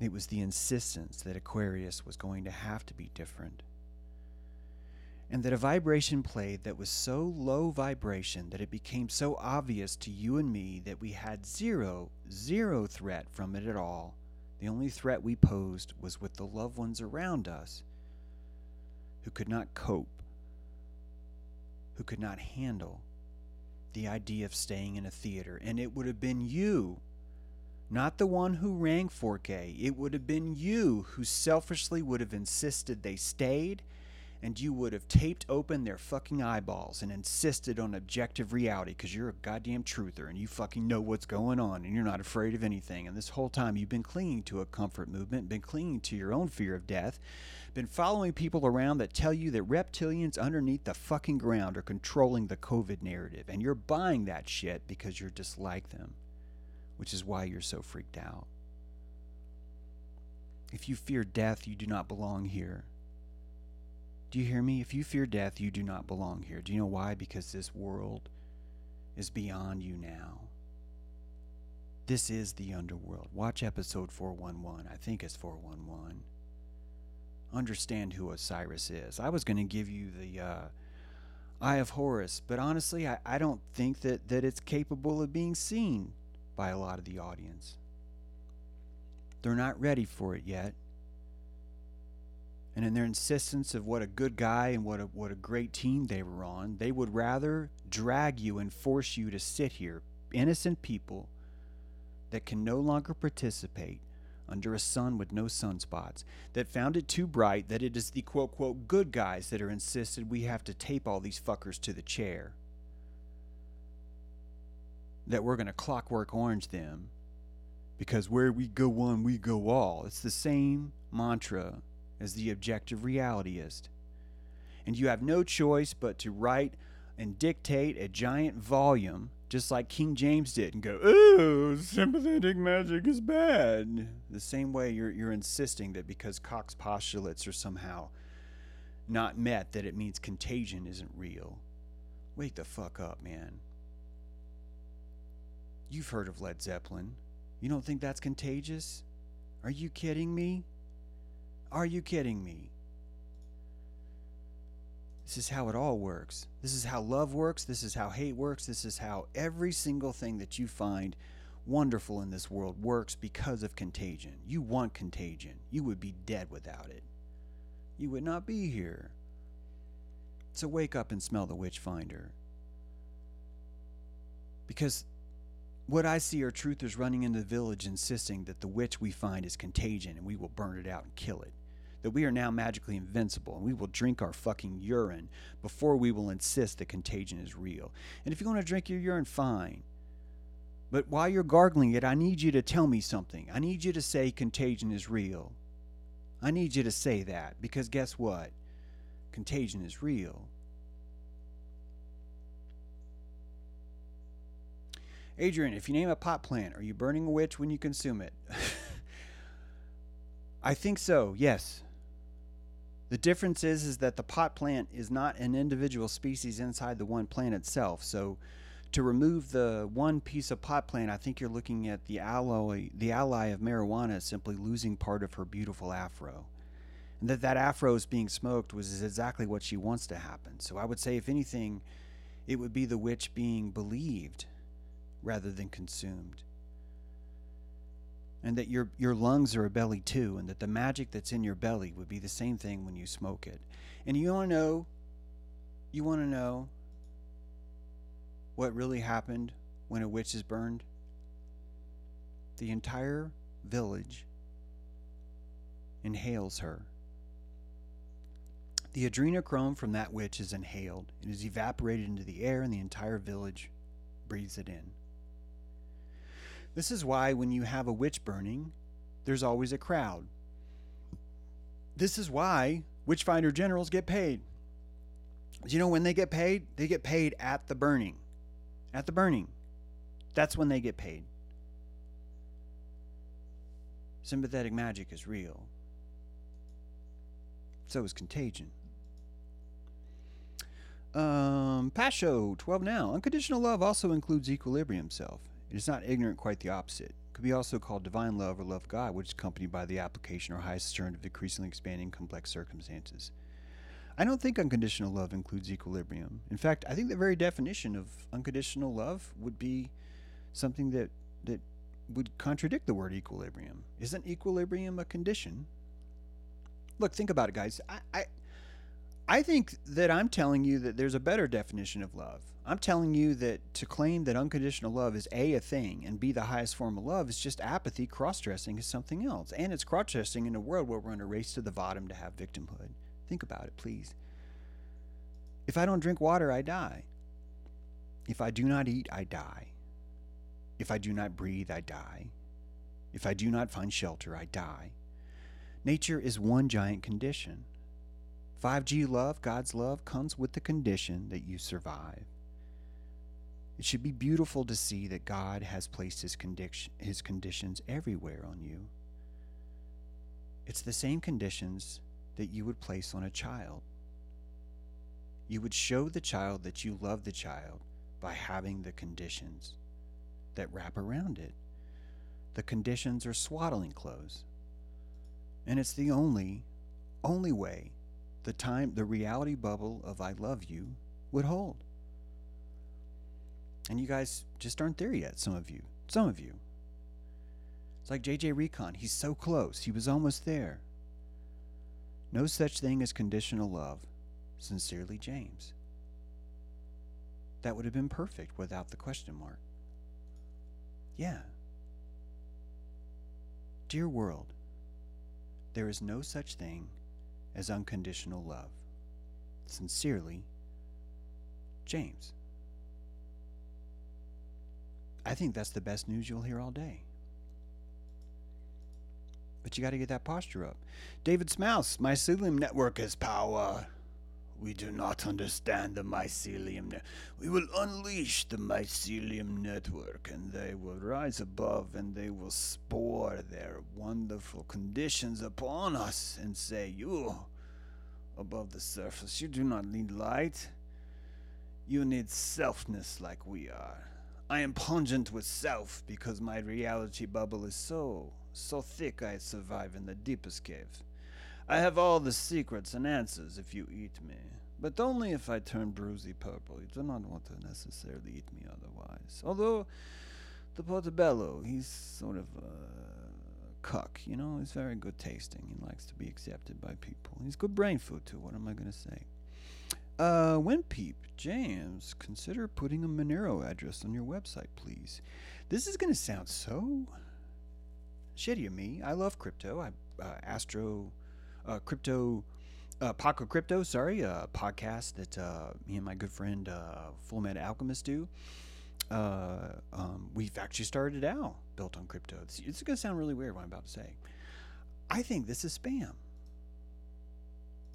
A: It was the insistence that Aquarius was going to have to be different and that a vibration played that was so low vibration that it became so obvious to you and me that we had zero, zero threat from it at all. The only threat we posed was with the loved ones around us who could not cope, who could not handle the idea of staying in a theater. And it would have been you, not the one who rang Fork A. It would have been you who selfishly would have insisted they stayed and you would have taped open their fucking eyeballs and insisted on objective reality because you're a goddamn truther and you fucking know what's going on and you're not afraid of anything. And this whole time you've been clinging to a comfort movement, been clinging to your own fear of death, been following people around that tell you that reptilians underneath the fucking ground are controlling the COVID narrative. And you're buying that shit because you're just like them, which is why you're so freaked out. If you fear death, you do not belong here. Do you hear me? If you fear death, you do not belong here. Do you know why? Because this world is beyond you now. This is the underworld. Watch episode 411. I think it's 411. Understand who Osiris is. I was going to give you the uh, Eye of Horus, but honestly, I, I don't think that, that it's capable of being seen by a lot of the audience. They're not ready for it yet. And in their insistence of what a good guy and what a, what a great team they were on, they would rather drag you and force you to sit here, innocent people that can no longer participate under a sun with no sunspots, that found it too bright that it is the quote, quote, good guys that are insisted we have to tape all these fuckers to the chair. That we're going to clockwork orange them because where we go one, we go all. It's the same mantra as the objective realityist. And you have no choice but to write and dictate a giant volume, just like King James did, and go, oh, sympathetic magic is bad. The same way you're, you're insisting that because Koch's postulates are somehow not met, that it means contagion isn't real. Wake the fuck up, man. You've heard of Led Zeppelin. You don't think that's contagious? Are you kidding me? Are you kidding me? This is how it all works. This is how love works. This is how hate works. This is how every single thing that you find wonderful in this world works because of contagion. You want contagion. You would be dead without it. You would not be here. So wake up and smell the witch finder. Because what I see are truthers running into the village insisting that the witch we find is contagion and we will burn it out and kill it that we are now magically invincible and we will drink our fucking urine before we will insist that contagion is real. And if you want to drink your urine, fine. But while you're gargling it, I need you to tell me something. I need you to say contagion is real. I need you to say that because guess what? Contagion is real. Adrian, if you name a pot plant, are you burning a witch when you consume it? I think so, yes. The difference is is that the pot plant is not an individual species inside the one plant itself. So to remove the one piece of pot plant, I think you're looking at the alloy the ally of marijuana simply losing part of her beautiful afro. And that that afro is being smoked was exactly what she wants to happen. So I would say if anything, it would be the witch being believed rather than consumed and that your your lungs are a belly too, and that the magic that's in your belly would be the same thing when you smoke it. And you want to know, you want to know what really happened when a witch is burned? The entire village inhales her. The adrenochrome from that witch is inhaled. It is evaporated into the air, and the entire village breathes it in. This is why when you have a witch burning, there's always a crowd. This is why witchfinder generals get paid. Do you know when they get paid? They get paid at the burning. At the burning. That's when they get paid. Sympathetic magic is real. So is contagion. Um, Pasho, 12 now. Unconditional love also includes equilibrium self. It is not ignorant, quite the opposite. It could be also called divine love or love of God, which is accompanied by the application or highest turn of increasingly expanding complex circumstances. I don't think unconditional love includes equilibrium. In fact, I think the very definition of unconditional love would be something that that would contradict the word equilibrium. Isn't equilibrium a condition? Look, think about it, guys. I, I I think that I'm telling you that there's a better definition of love. I'm telling you that to claim that unconditional love is A, a thing, and B, the highest form of love is just apathy. Cross dressing is something else. And it's cross dressing in a world where we're in a race to the bottom to have victimhood. Think about it, please. If I don't drink water, I die. If I do not eat, I die. If I do not breathe, I die. If I do not find shelter, I die. Nature is one giant condition. 5G love, God's love, comes with the condition that you survive. It should be beautiful to see that God has placed his, condition, his conditions everywhere on you. It's the same conditions that you would place on a child. You would show the child that you love the child by having the conditions that wrap around it. the conditions are swaddling clothes. And it's the only, only way the time, the reality bubble of I love you would hold. And you guys just aren't there yet, some of you. Some of you. It's like JJ Recon. He's so close. He was almost there. No such thing as conditional love. Sincerely, James. That would have been perfect without the question mark. Yeah. Dear world, there is no such thing as unconditional love. Sincerely, James. I think that's the best news you'll hear all day. But you got to get that posture up. David Smouse, Mycelium Network has power. We do not understand the mycelium. Ne- we will unleash the mycelium network, and they will rise above, and they will spore their wonderful conditions upon us, and say, "You, above the surface, you do not need light. You need selfness like we are. I am pungent with self because my reality bubble is so, so thick. I survive in the deepest cave." I have all the secrets and answers if you eat me, but only if I turn bruisey purple. You do not want to necessarily eat me otherwise. Although, the portobello, he's sort of a cuck, you know? He's very good tasting. He likes to be accepted by people. He's good brain food, too. What am I going to say? Uh, Winpeep, James, consider putting a Monero address on your website, please. This is going to sound so shitty of me. I love crypto. I uh, Astro uh, crypto, uh, Paco Crypto, sorry, a podcast that uh, me and my good friend uh, Full Metal Alchemist do. Uh, um, we've actually started out built on crypto. It's, it's going to sound really weird what I'm about to say. I think this is spam.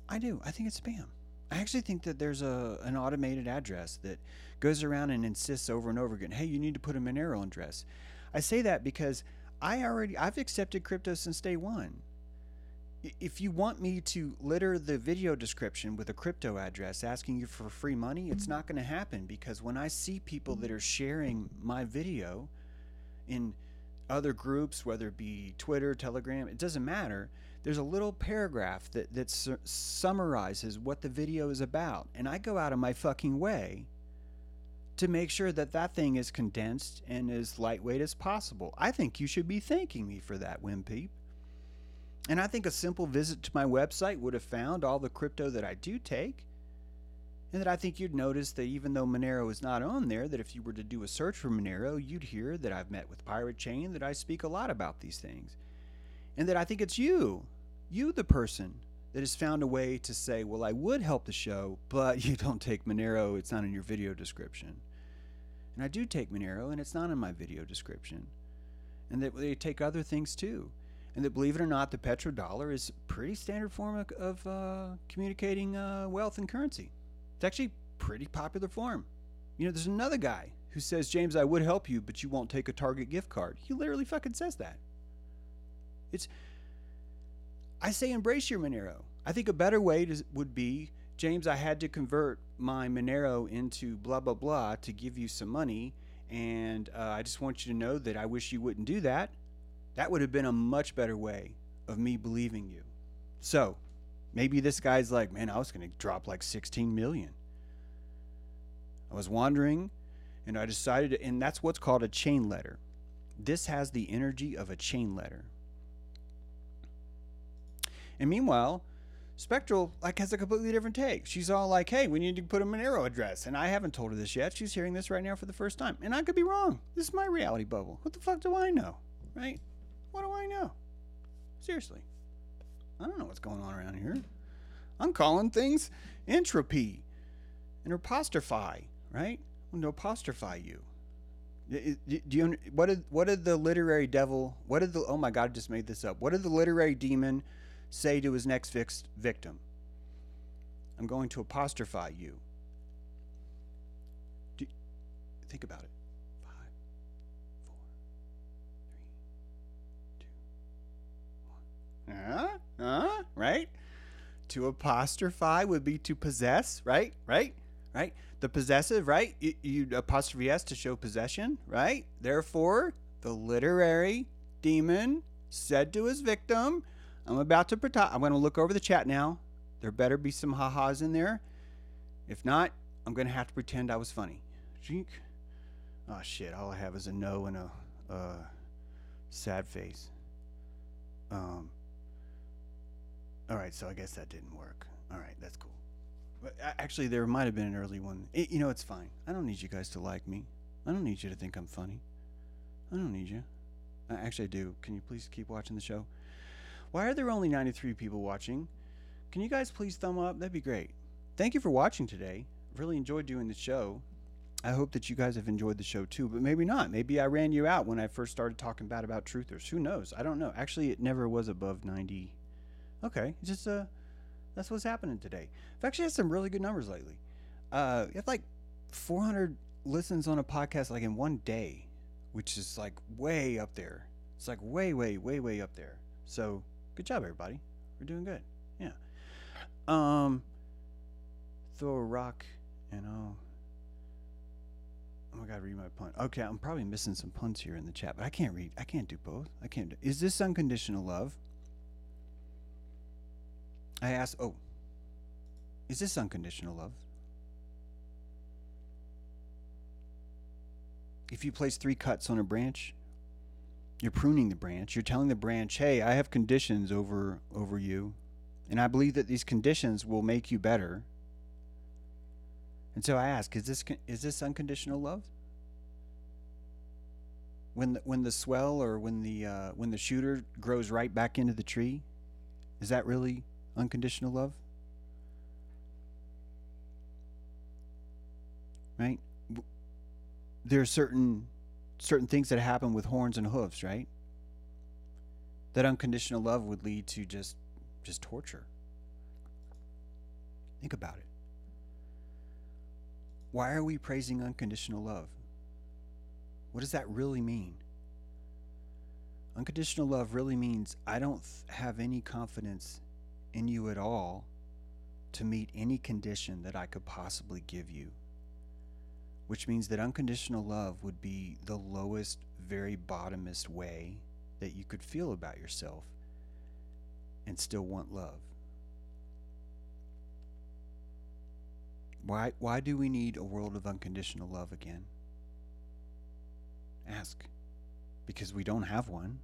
A: I do. I think it's spam. I actually think that there's a an automated address that goes around and insists over and over again, "Hey, you need to put a Monero address." I say that because I already I've accepted crypto since day one if you want me to litter the video description with a crypto address asking you for free money, it's not going to happen because when I see people that are sharing my video in other groups, whether it be Twitter, Telegram, it doesn't matter. There's a little paragraph that, that su- summarizes what the video is about. And I go out of my fucking way to make sure that that thing is condensed and as lightweight as possible. I think you should be thanking me for that, Wimpeep. And I think a simple visit to my website would have found all the crypto that I do take. And that I think you'd notice that even though Monero is not on there, that if you were to do a search for Monero, you'd hear that I've met with Pirate Chain, that I speak a lot about these things. And that I think it's you, you the person that has found a way to say, well, I would help the show, but you don't take Monero, it's not in your video description. And I do take Monero, and it's not in my video description. And that they take other things too and that believe it or not, the petrodollar is a pretty standard form of, of uh, communicating uh, wealth and currency. It's actually pretty popular form. You know, there's another guy who says, James, I would help you, but you won't take a Target gift card. He literally fucking says that. It's, I say embrace your Monero. I think a better way to, would be, James, I had to convert my Monero into blah, blah, blah to give you some money. And uh, I just want you to know that I wish you wouldn't do that that would have been a much better way of me believing you. So, maybe this guy's like, man, I was going to drop like 16 million. I was wondering, and I decided, to, and that's what's called a chain letter. This has the energy of a chain letter. And meanwhile, Spectral like has a completely different take. She's all like, "Hey, we need to put a Monero address," and I haven't told her this yet. She's hearing this right now for the first time, and I could be wrong. This is my reality bubble. What the fuck do I know, right? What do I know? Seriously. I don't know what's going on around here. I'm calling things entropy and apostrophe, right? I'm to apostrophe you. Do you what did what did the literary devil what did the oh my god I just made this up what did the literary demon say to his next victim I'm going to apostrophize you Do, think about it Five, four, three, two, one. uh, uh, right? To apostrophize would be to possess, right? Right? Right? The possessive, right? You, you apostrophe s to show possession, right? Therefore, the literary demon said to his victim, I'm about to protect. I'm going to look over the chat now. There better be some ha-has in there. If not, I'm going to have to pretend I was funny. Jink. Oh, shit. All I have is a no and a uh, sad face. Um. All right, so I guess that didn't work. All right, that's cool. But actually, there might have been an early one. It, you know, it's fine. I don't need you guys to like me. I don't need you to think I'm funny. I don't need you. Actually, I do. Can you please keep watching the show? Why are there only 93 people watching? Can you guys please thumb up? That'd be great. Thank you for watching today. Really enjoyed doing the show. I hope that you guys have enjoyed the show too, but maybe not. Maybe I ran you out when I first started talking bad about truthers. Who knows? I don't know. Actually, it never was above 90 Okay, just uh, that's what's happening today. I've actually had some really good numbers lately. Uh, you have like 400 listens on a podcast like in one day, which is like way up there. It's like way, way, way, way up there. So good job, everybody. We're doing good. Yeah. Um, throw a rock and I'll. Oh my God, read my pun. Okay, I'm probably missing some puns here in the chat, but I can't read. I can't do both. I can't do. Is this unconditional love? I asked, Oh, is this unconditional love? If you place three cuts on a branch, you're pruning the branch. You're telling the branch, "Hey, I have conditions over over you, and I believe that these conditions will make you better." And so I ask, is this is this unconditional love? When the, when the swell or when the uh, when the shooter grows right back into the tree, is that really unconditional love? Right? There are certain certain things that happen with horns and hooves, right? That unconditional love would lead to just just torture. Think about it. Why are we praising unconditional love? What does that really mean? Unconditional love really means I don't have any confidence in you at all to meet any condition that I could possibly give you. Which means that unconditional love would be the lowest, very bottomest way that you could feel about yourself and still want love. Why, why do we need a world of unconditional love again? Ask. Because we don't have one.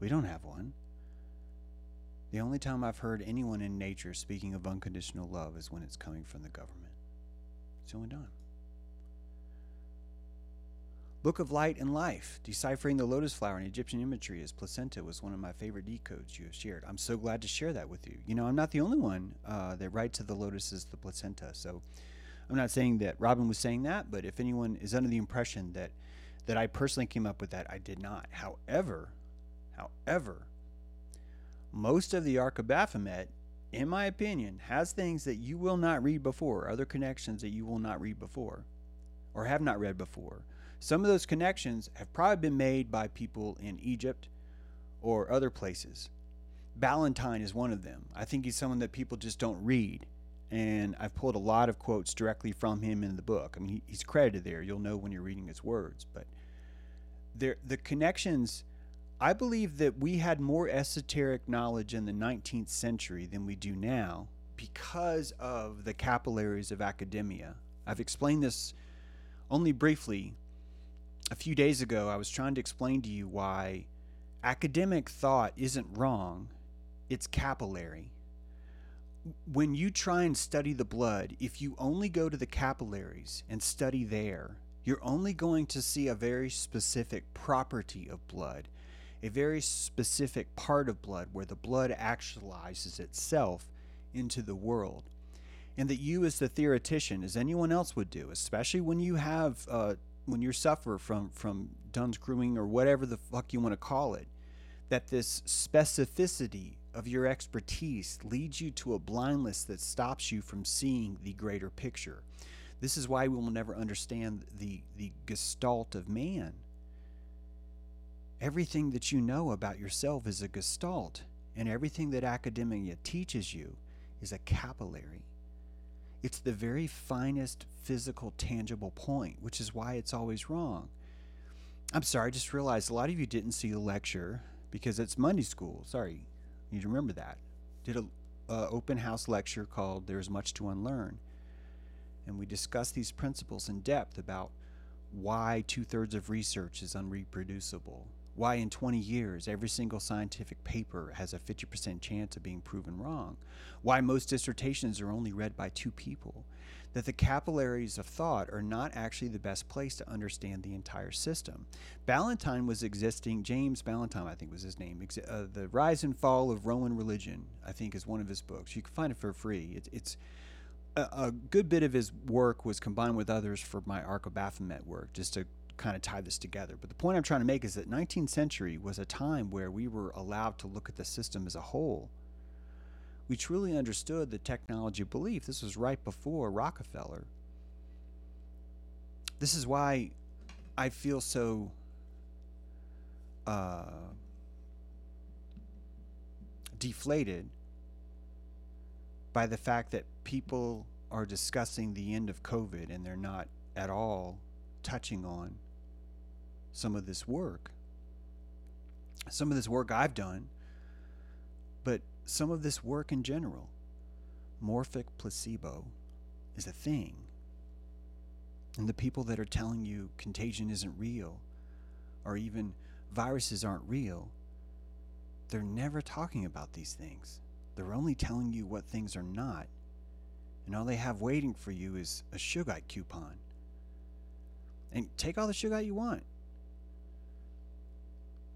A: We don't have one. The only time I've heard anyone in nature speaking of unconditional love is when it's coming from the government. It's the only time. Book of Light and Life, deciphering the lotus flower in Egyptian imagery as placenta was one of my favorite decodes you have shared. I'm so glad to share that with you. You know, I'm not the only one uh, that writes to the lotus as the placenta. So I'm not saying that Robin was saying that, but if anyone is under the impression that that I personally came up with that, I did not. However, however, most of the Ark of Baphomet, in my opinion, has things that you will not read before, other connections that you will not read before or have not read before. Some of those connections have probably been made by people in Egypt or other places. Ballantyne is one of them. I think he's someone that people just don't read. And I've pulled a lot of quotes directly from him in the book. I mean, he's credited there. You'll know when you're reading his words. But there, the connections I believe that we had more esoteric knowledge in the 19th century than we do now because of the capillaries of academia. I've explained this only briefly. A few days ago, I was trying to explain to you why academic thought isn't wrong, it's capillary. When you try and study the blood, if you only go to the capillaries and study there, you're only going to see a very specific property of blood a very specific part of blood where the blood actualizes itself into the world. And that you, as the theoretician, as anyone else would do, especially when you have, uh, when you suffer from, from Dunning-Kruger or whatever the fuck you want to call it, that this specificity of your expertise leads you to a blindness that stops you from seeing the greater picture. This is why we will never understand the, the gestalt of man Everything that you know about yourself is a gestalt, and everything that academia teaches you is a capillary. It's the very finest physical, tangible point, which is why it's always wrong. I'm sorry, I just realized a lot of you didn't see the lecture because it's Monday school. Sorry, you need to remember that. Did a open house lecture called "There's Much to Unlearn," and we discussed these principles in depth about why two thirds of research is unreproducible, why in 20 years every single scientific paper has a 50% chance of being proven wrong, why most dissertations are only read by two people, that the capillaries of thought are not actually the best place to understand the entire system. Ballantyne was existing, James Ballantyne, I think was his name, uh, The Rise and Fall of Roman Religion, I think is one of his books. You can find it for free. It, it's a, a, good bit of his work was combined with others for my Arc Baphomet work, just to kind of tie this together. But the point I'm trying to make is that 19th century was a time where we were allowed to look at the system as a whole. We truly understood the technology of belief. This was right before Rockefeller. This is why I feel so uh, deflated by the fact that people are discussing the end of COVID and they're not at all touching on some of this work. Some of this work I've done, but some of this work in general. Morphic placebo is a thing. And the people that are telling you contagion isn't real, or even viruses aren't real, they're never talking about these things. They're only telling you what things are not. And all they have waiting for you is a Shungite coupon. And take all the Shungite you want.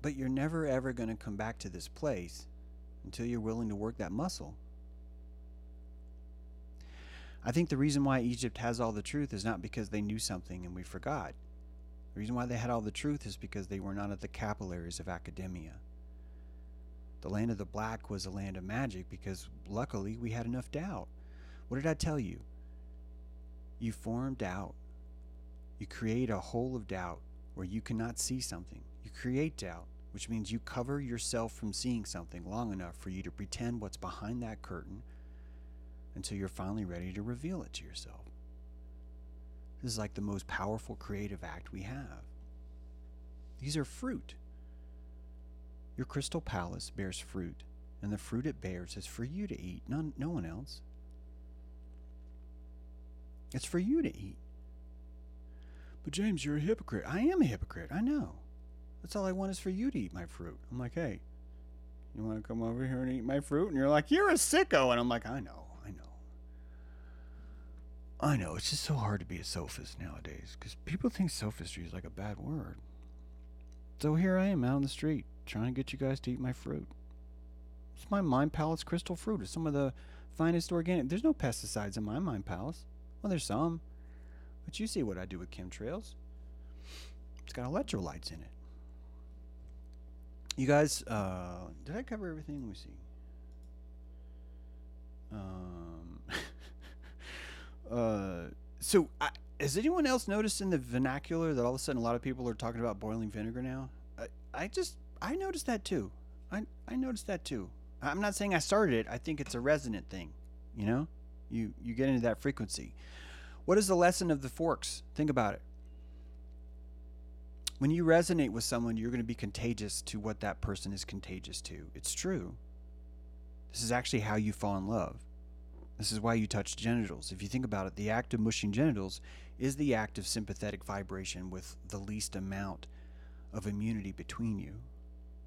A: But you're never ever going to come back to this place until you're willing to work that muscle. I think the reason why Egypt has all the truth is not because they knew something and we forgot. The reason why they had all the truth is because they were not at the capillaries of academia. The land of the black was a land of magic because luckily we had enough doubt. What did I tell you? You form doubt. You create a hole of doubt where you cannot see something. You create doubt which means you cover yourself from seeing something long enough for you to pretend what's behind that curtain until you're finally ready to reveal it to yourself. This is like the most powerful creative act we have. These are fruit. Your crystal palace bears fruit, and the fruit it bears is for you to eat, none, no one else. It's for you to eat. But James, you're a hypocrite. I am a hypocrite. I know. That's all I want is for you to eat my fruit. I'm like, hey, you want to come over here and eat my fruit? And you're like, you're a sicko. And I'm like, I know, I know. I know. It's just so hard to be a sophist nowadays because people think sophistry is like a bad word. So here I am out on the street trying to get you guys to eat my fruit. It's my Mind Palace crystal fruit. It's some of the finest organic. There's no pesticides in my Mind Palace. Well, there's some. But you see what I do with chemtrails. It's got electrolytes in it. You guys, uh, did I cover everything? Let me see. Um, uh, so, I, has anyone else noticed in the vernacular that all of a sudden a lot of people are talking about boiling vinegar now? I, I just, I noticed that too. I, I noticed that too. I'm not saying I started it. I think it's a resonant thing. You know, you you get into that frequency. What is the lesson of the forks? Think about it when you resonate with someone, you're going to be contagious to what that person is contagious to. It's true. This is actually how you fall in love. This is why you touch genitals. If you think about it, the act of mushing genitals is the act of sympathetic vibration with the least amount of immunity between you.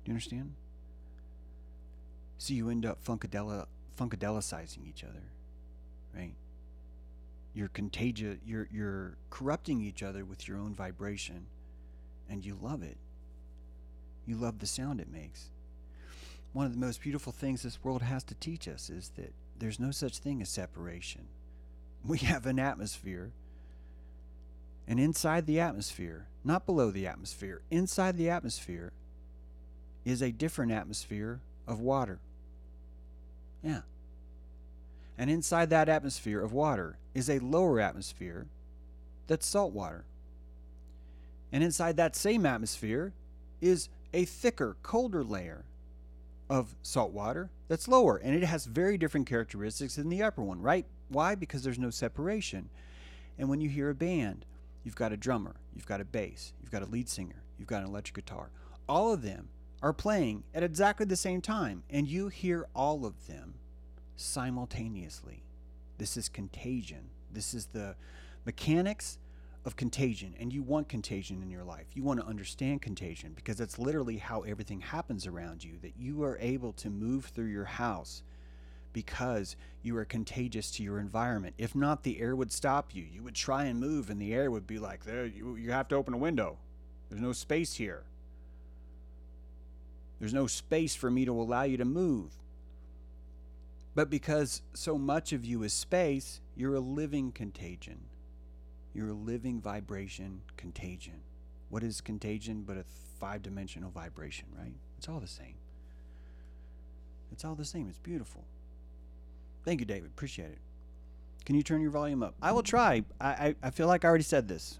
A: Do you understand? So you end up funkadelicizing each other, right? You're contagious. You're you're corrupting each other with your own vibration and you love it. You love the sound it makes. One of the most beautiful things this world has to teach us is that there's no such thing as separation. We have an atmosphere, and inside the atmosphere, not below the atmosphere, inside the atmosphere is a different atmosphere of water. Yeah. And inside that atmosphere of water is a lower atmosphere that's salt water. And inside that same atmosphere is a thicker, colder layer of salt water that's lower. And it has very different characteristics than the upper one, right? Why? Because there's no separation. And when you hear a band, you've got a drummer, you've got a bass, you've got a lead singer, you've got an electric guitar. All of them are playing at exactly the same time, and you hear all of them simultaneously. This is contagion. This is the mechanics of contagion, and you want contagion in your life. You want to understand contagion because that's literally how everything happens around you, that you are able to move through your house because you are contagious to your environment. If not, the air would stop you. You would try and move, and the air would be like, there, you, you have to open a window. There's no space here. There's no space for me to allow you to move. But because so much of you is space, you're a living contagion. You're a living vibration contagion. What is contagion but a five dimensional vibration, right? It's all the same. It's all the same. It's beautiful. Thank you, David. Appreciate it. Can you turn your volume up? I will try. I, I, I feel like I already said this,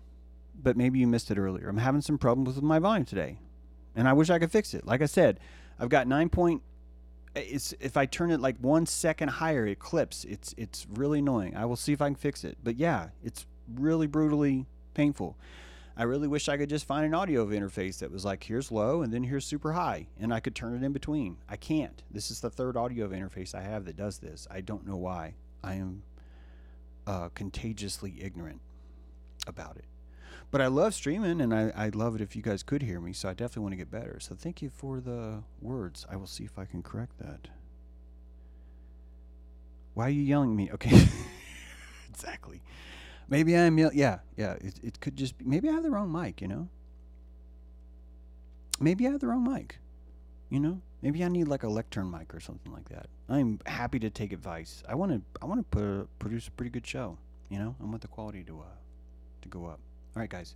A: but maybe you missed it earlier. I'm having some problems with my volume today, and I wish I could fix it. Like I said, I've got nine point. It's if I turn it like one second higher, it clips. It's it's really annoying. I will see if I can fix it. But yeah, it's really brutally painful. I really wish I could just find an audio interface that was like, here's low and then here's super high, and I could turn it in between. I can't. This is the third audio interface I have that does this. I don't know why. I am uh, contagiously ignorant about it. But I love streaming, and I, I'd love it if you guys could hear me, so I definitely want to get better. So thank you for the words. I will see if I can correct that. Why are you yelling at me? Okay. exactly. Maybe I'm yeah yeah. It it could just be maybe I have the wrong mic. You know. Maybe I have the wrong mic. You know. Maybe I need like a lectern mic or something like that. I'm happy to take advice. I want to I want to produce a pretty good show. You know. I want the quality to uh to go up. All right, guys.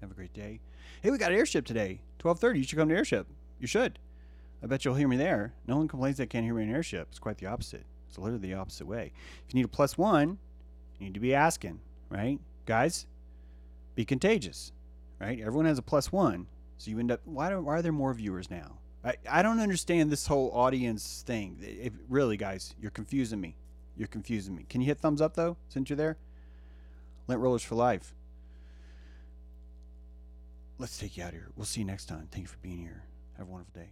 A: Have a great day. Hey, we got airship today. Twelve thirty. You should come to airship. You should. I bet you'll hear me there. No one complains they can't hear me in airship. It's quite the opposite. It's literally the opposite way. If you need a plus one, you need to be asking, right? Guys, be contagious, right? Everyone has a plus one. So you end up, why, do, why are there more viewers now? I, I don't understand this whole audience thing. It, really, guys, you're confusing me. You're confusing me. Can you hit thumbs up, though, since you're there? Lent Rollers for life. Let's take you out of here. We'll see you next time. Thank you for being here. Have a wonderful day.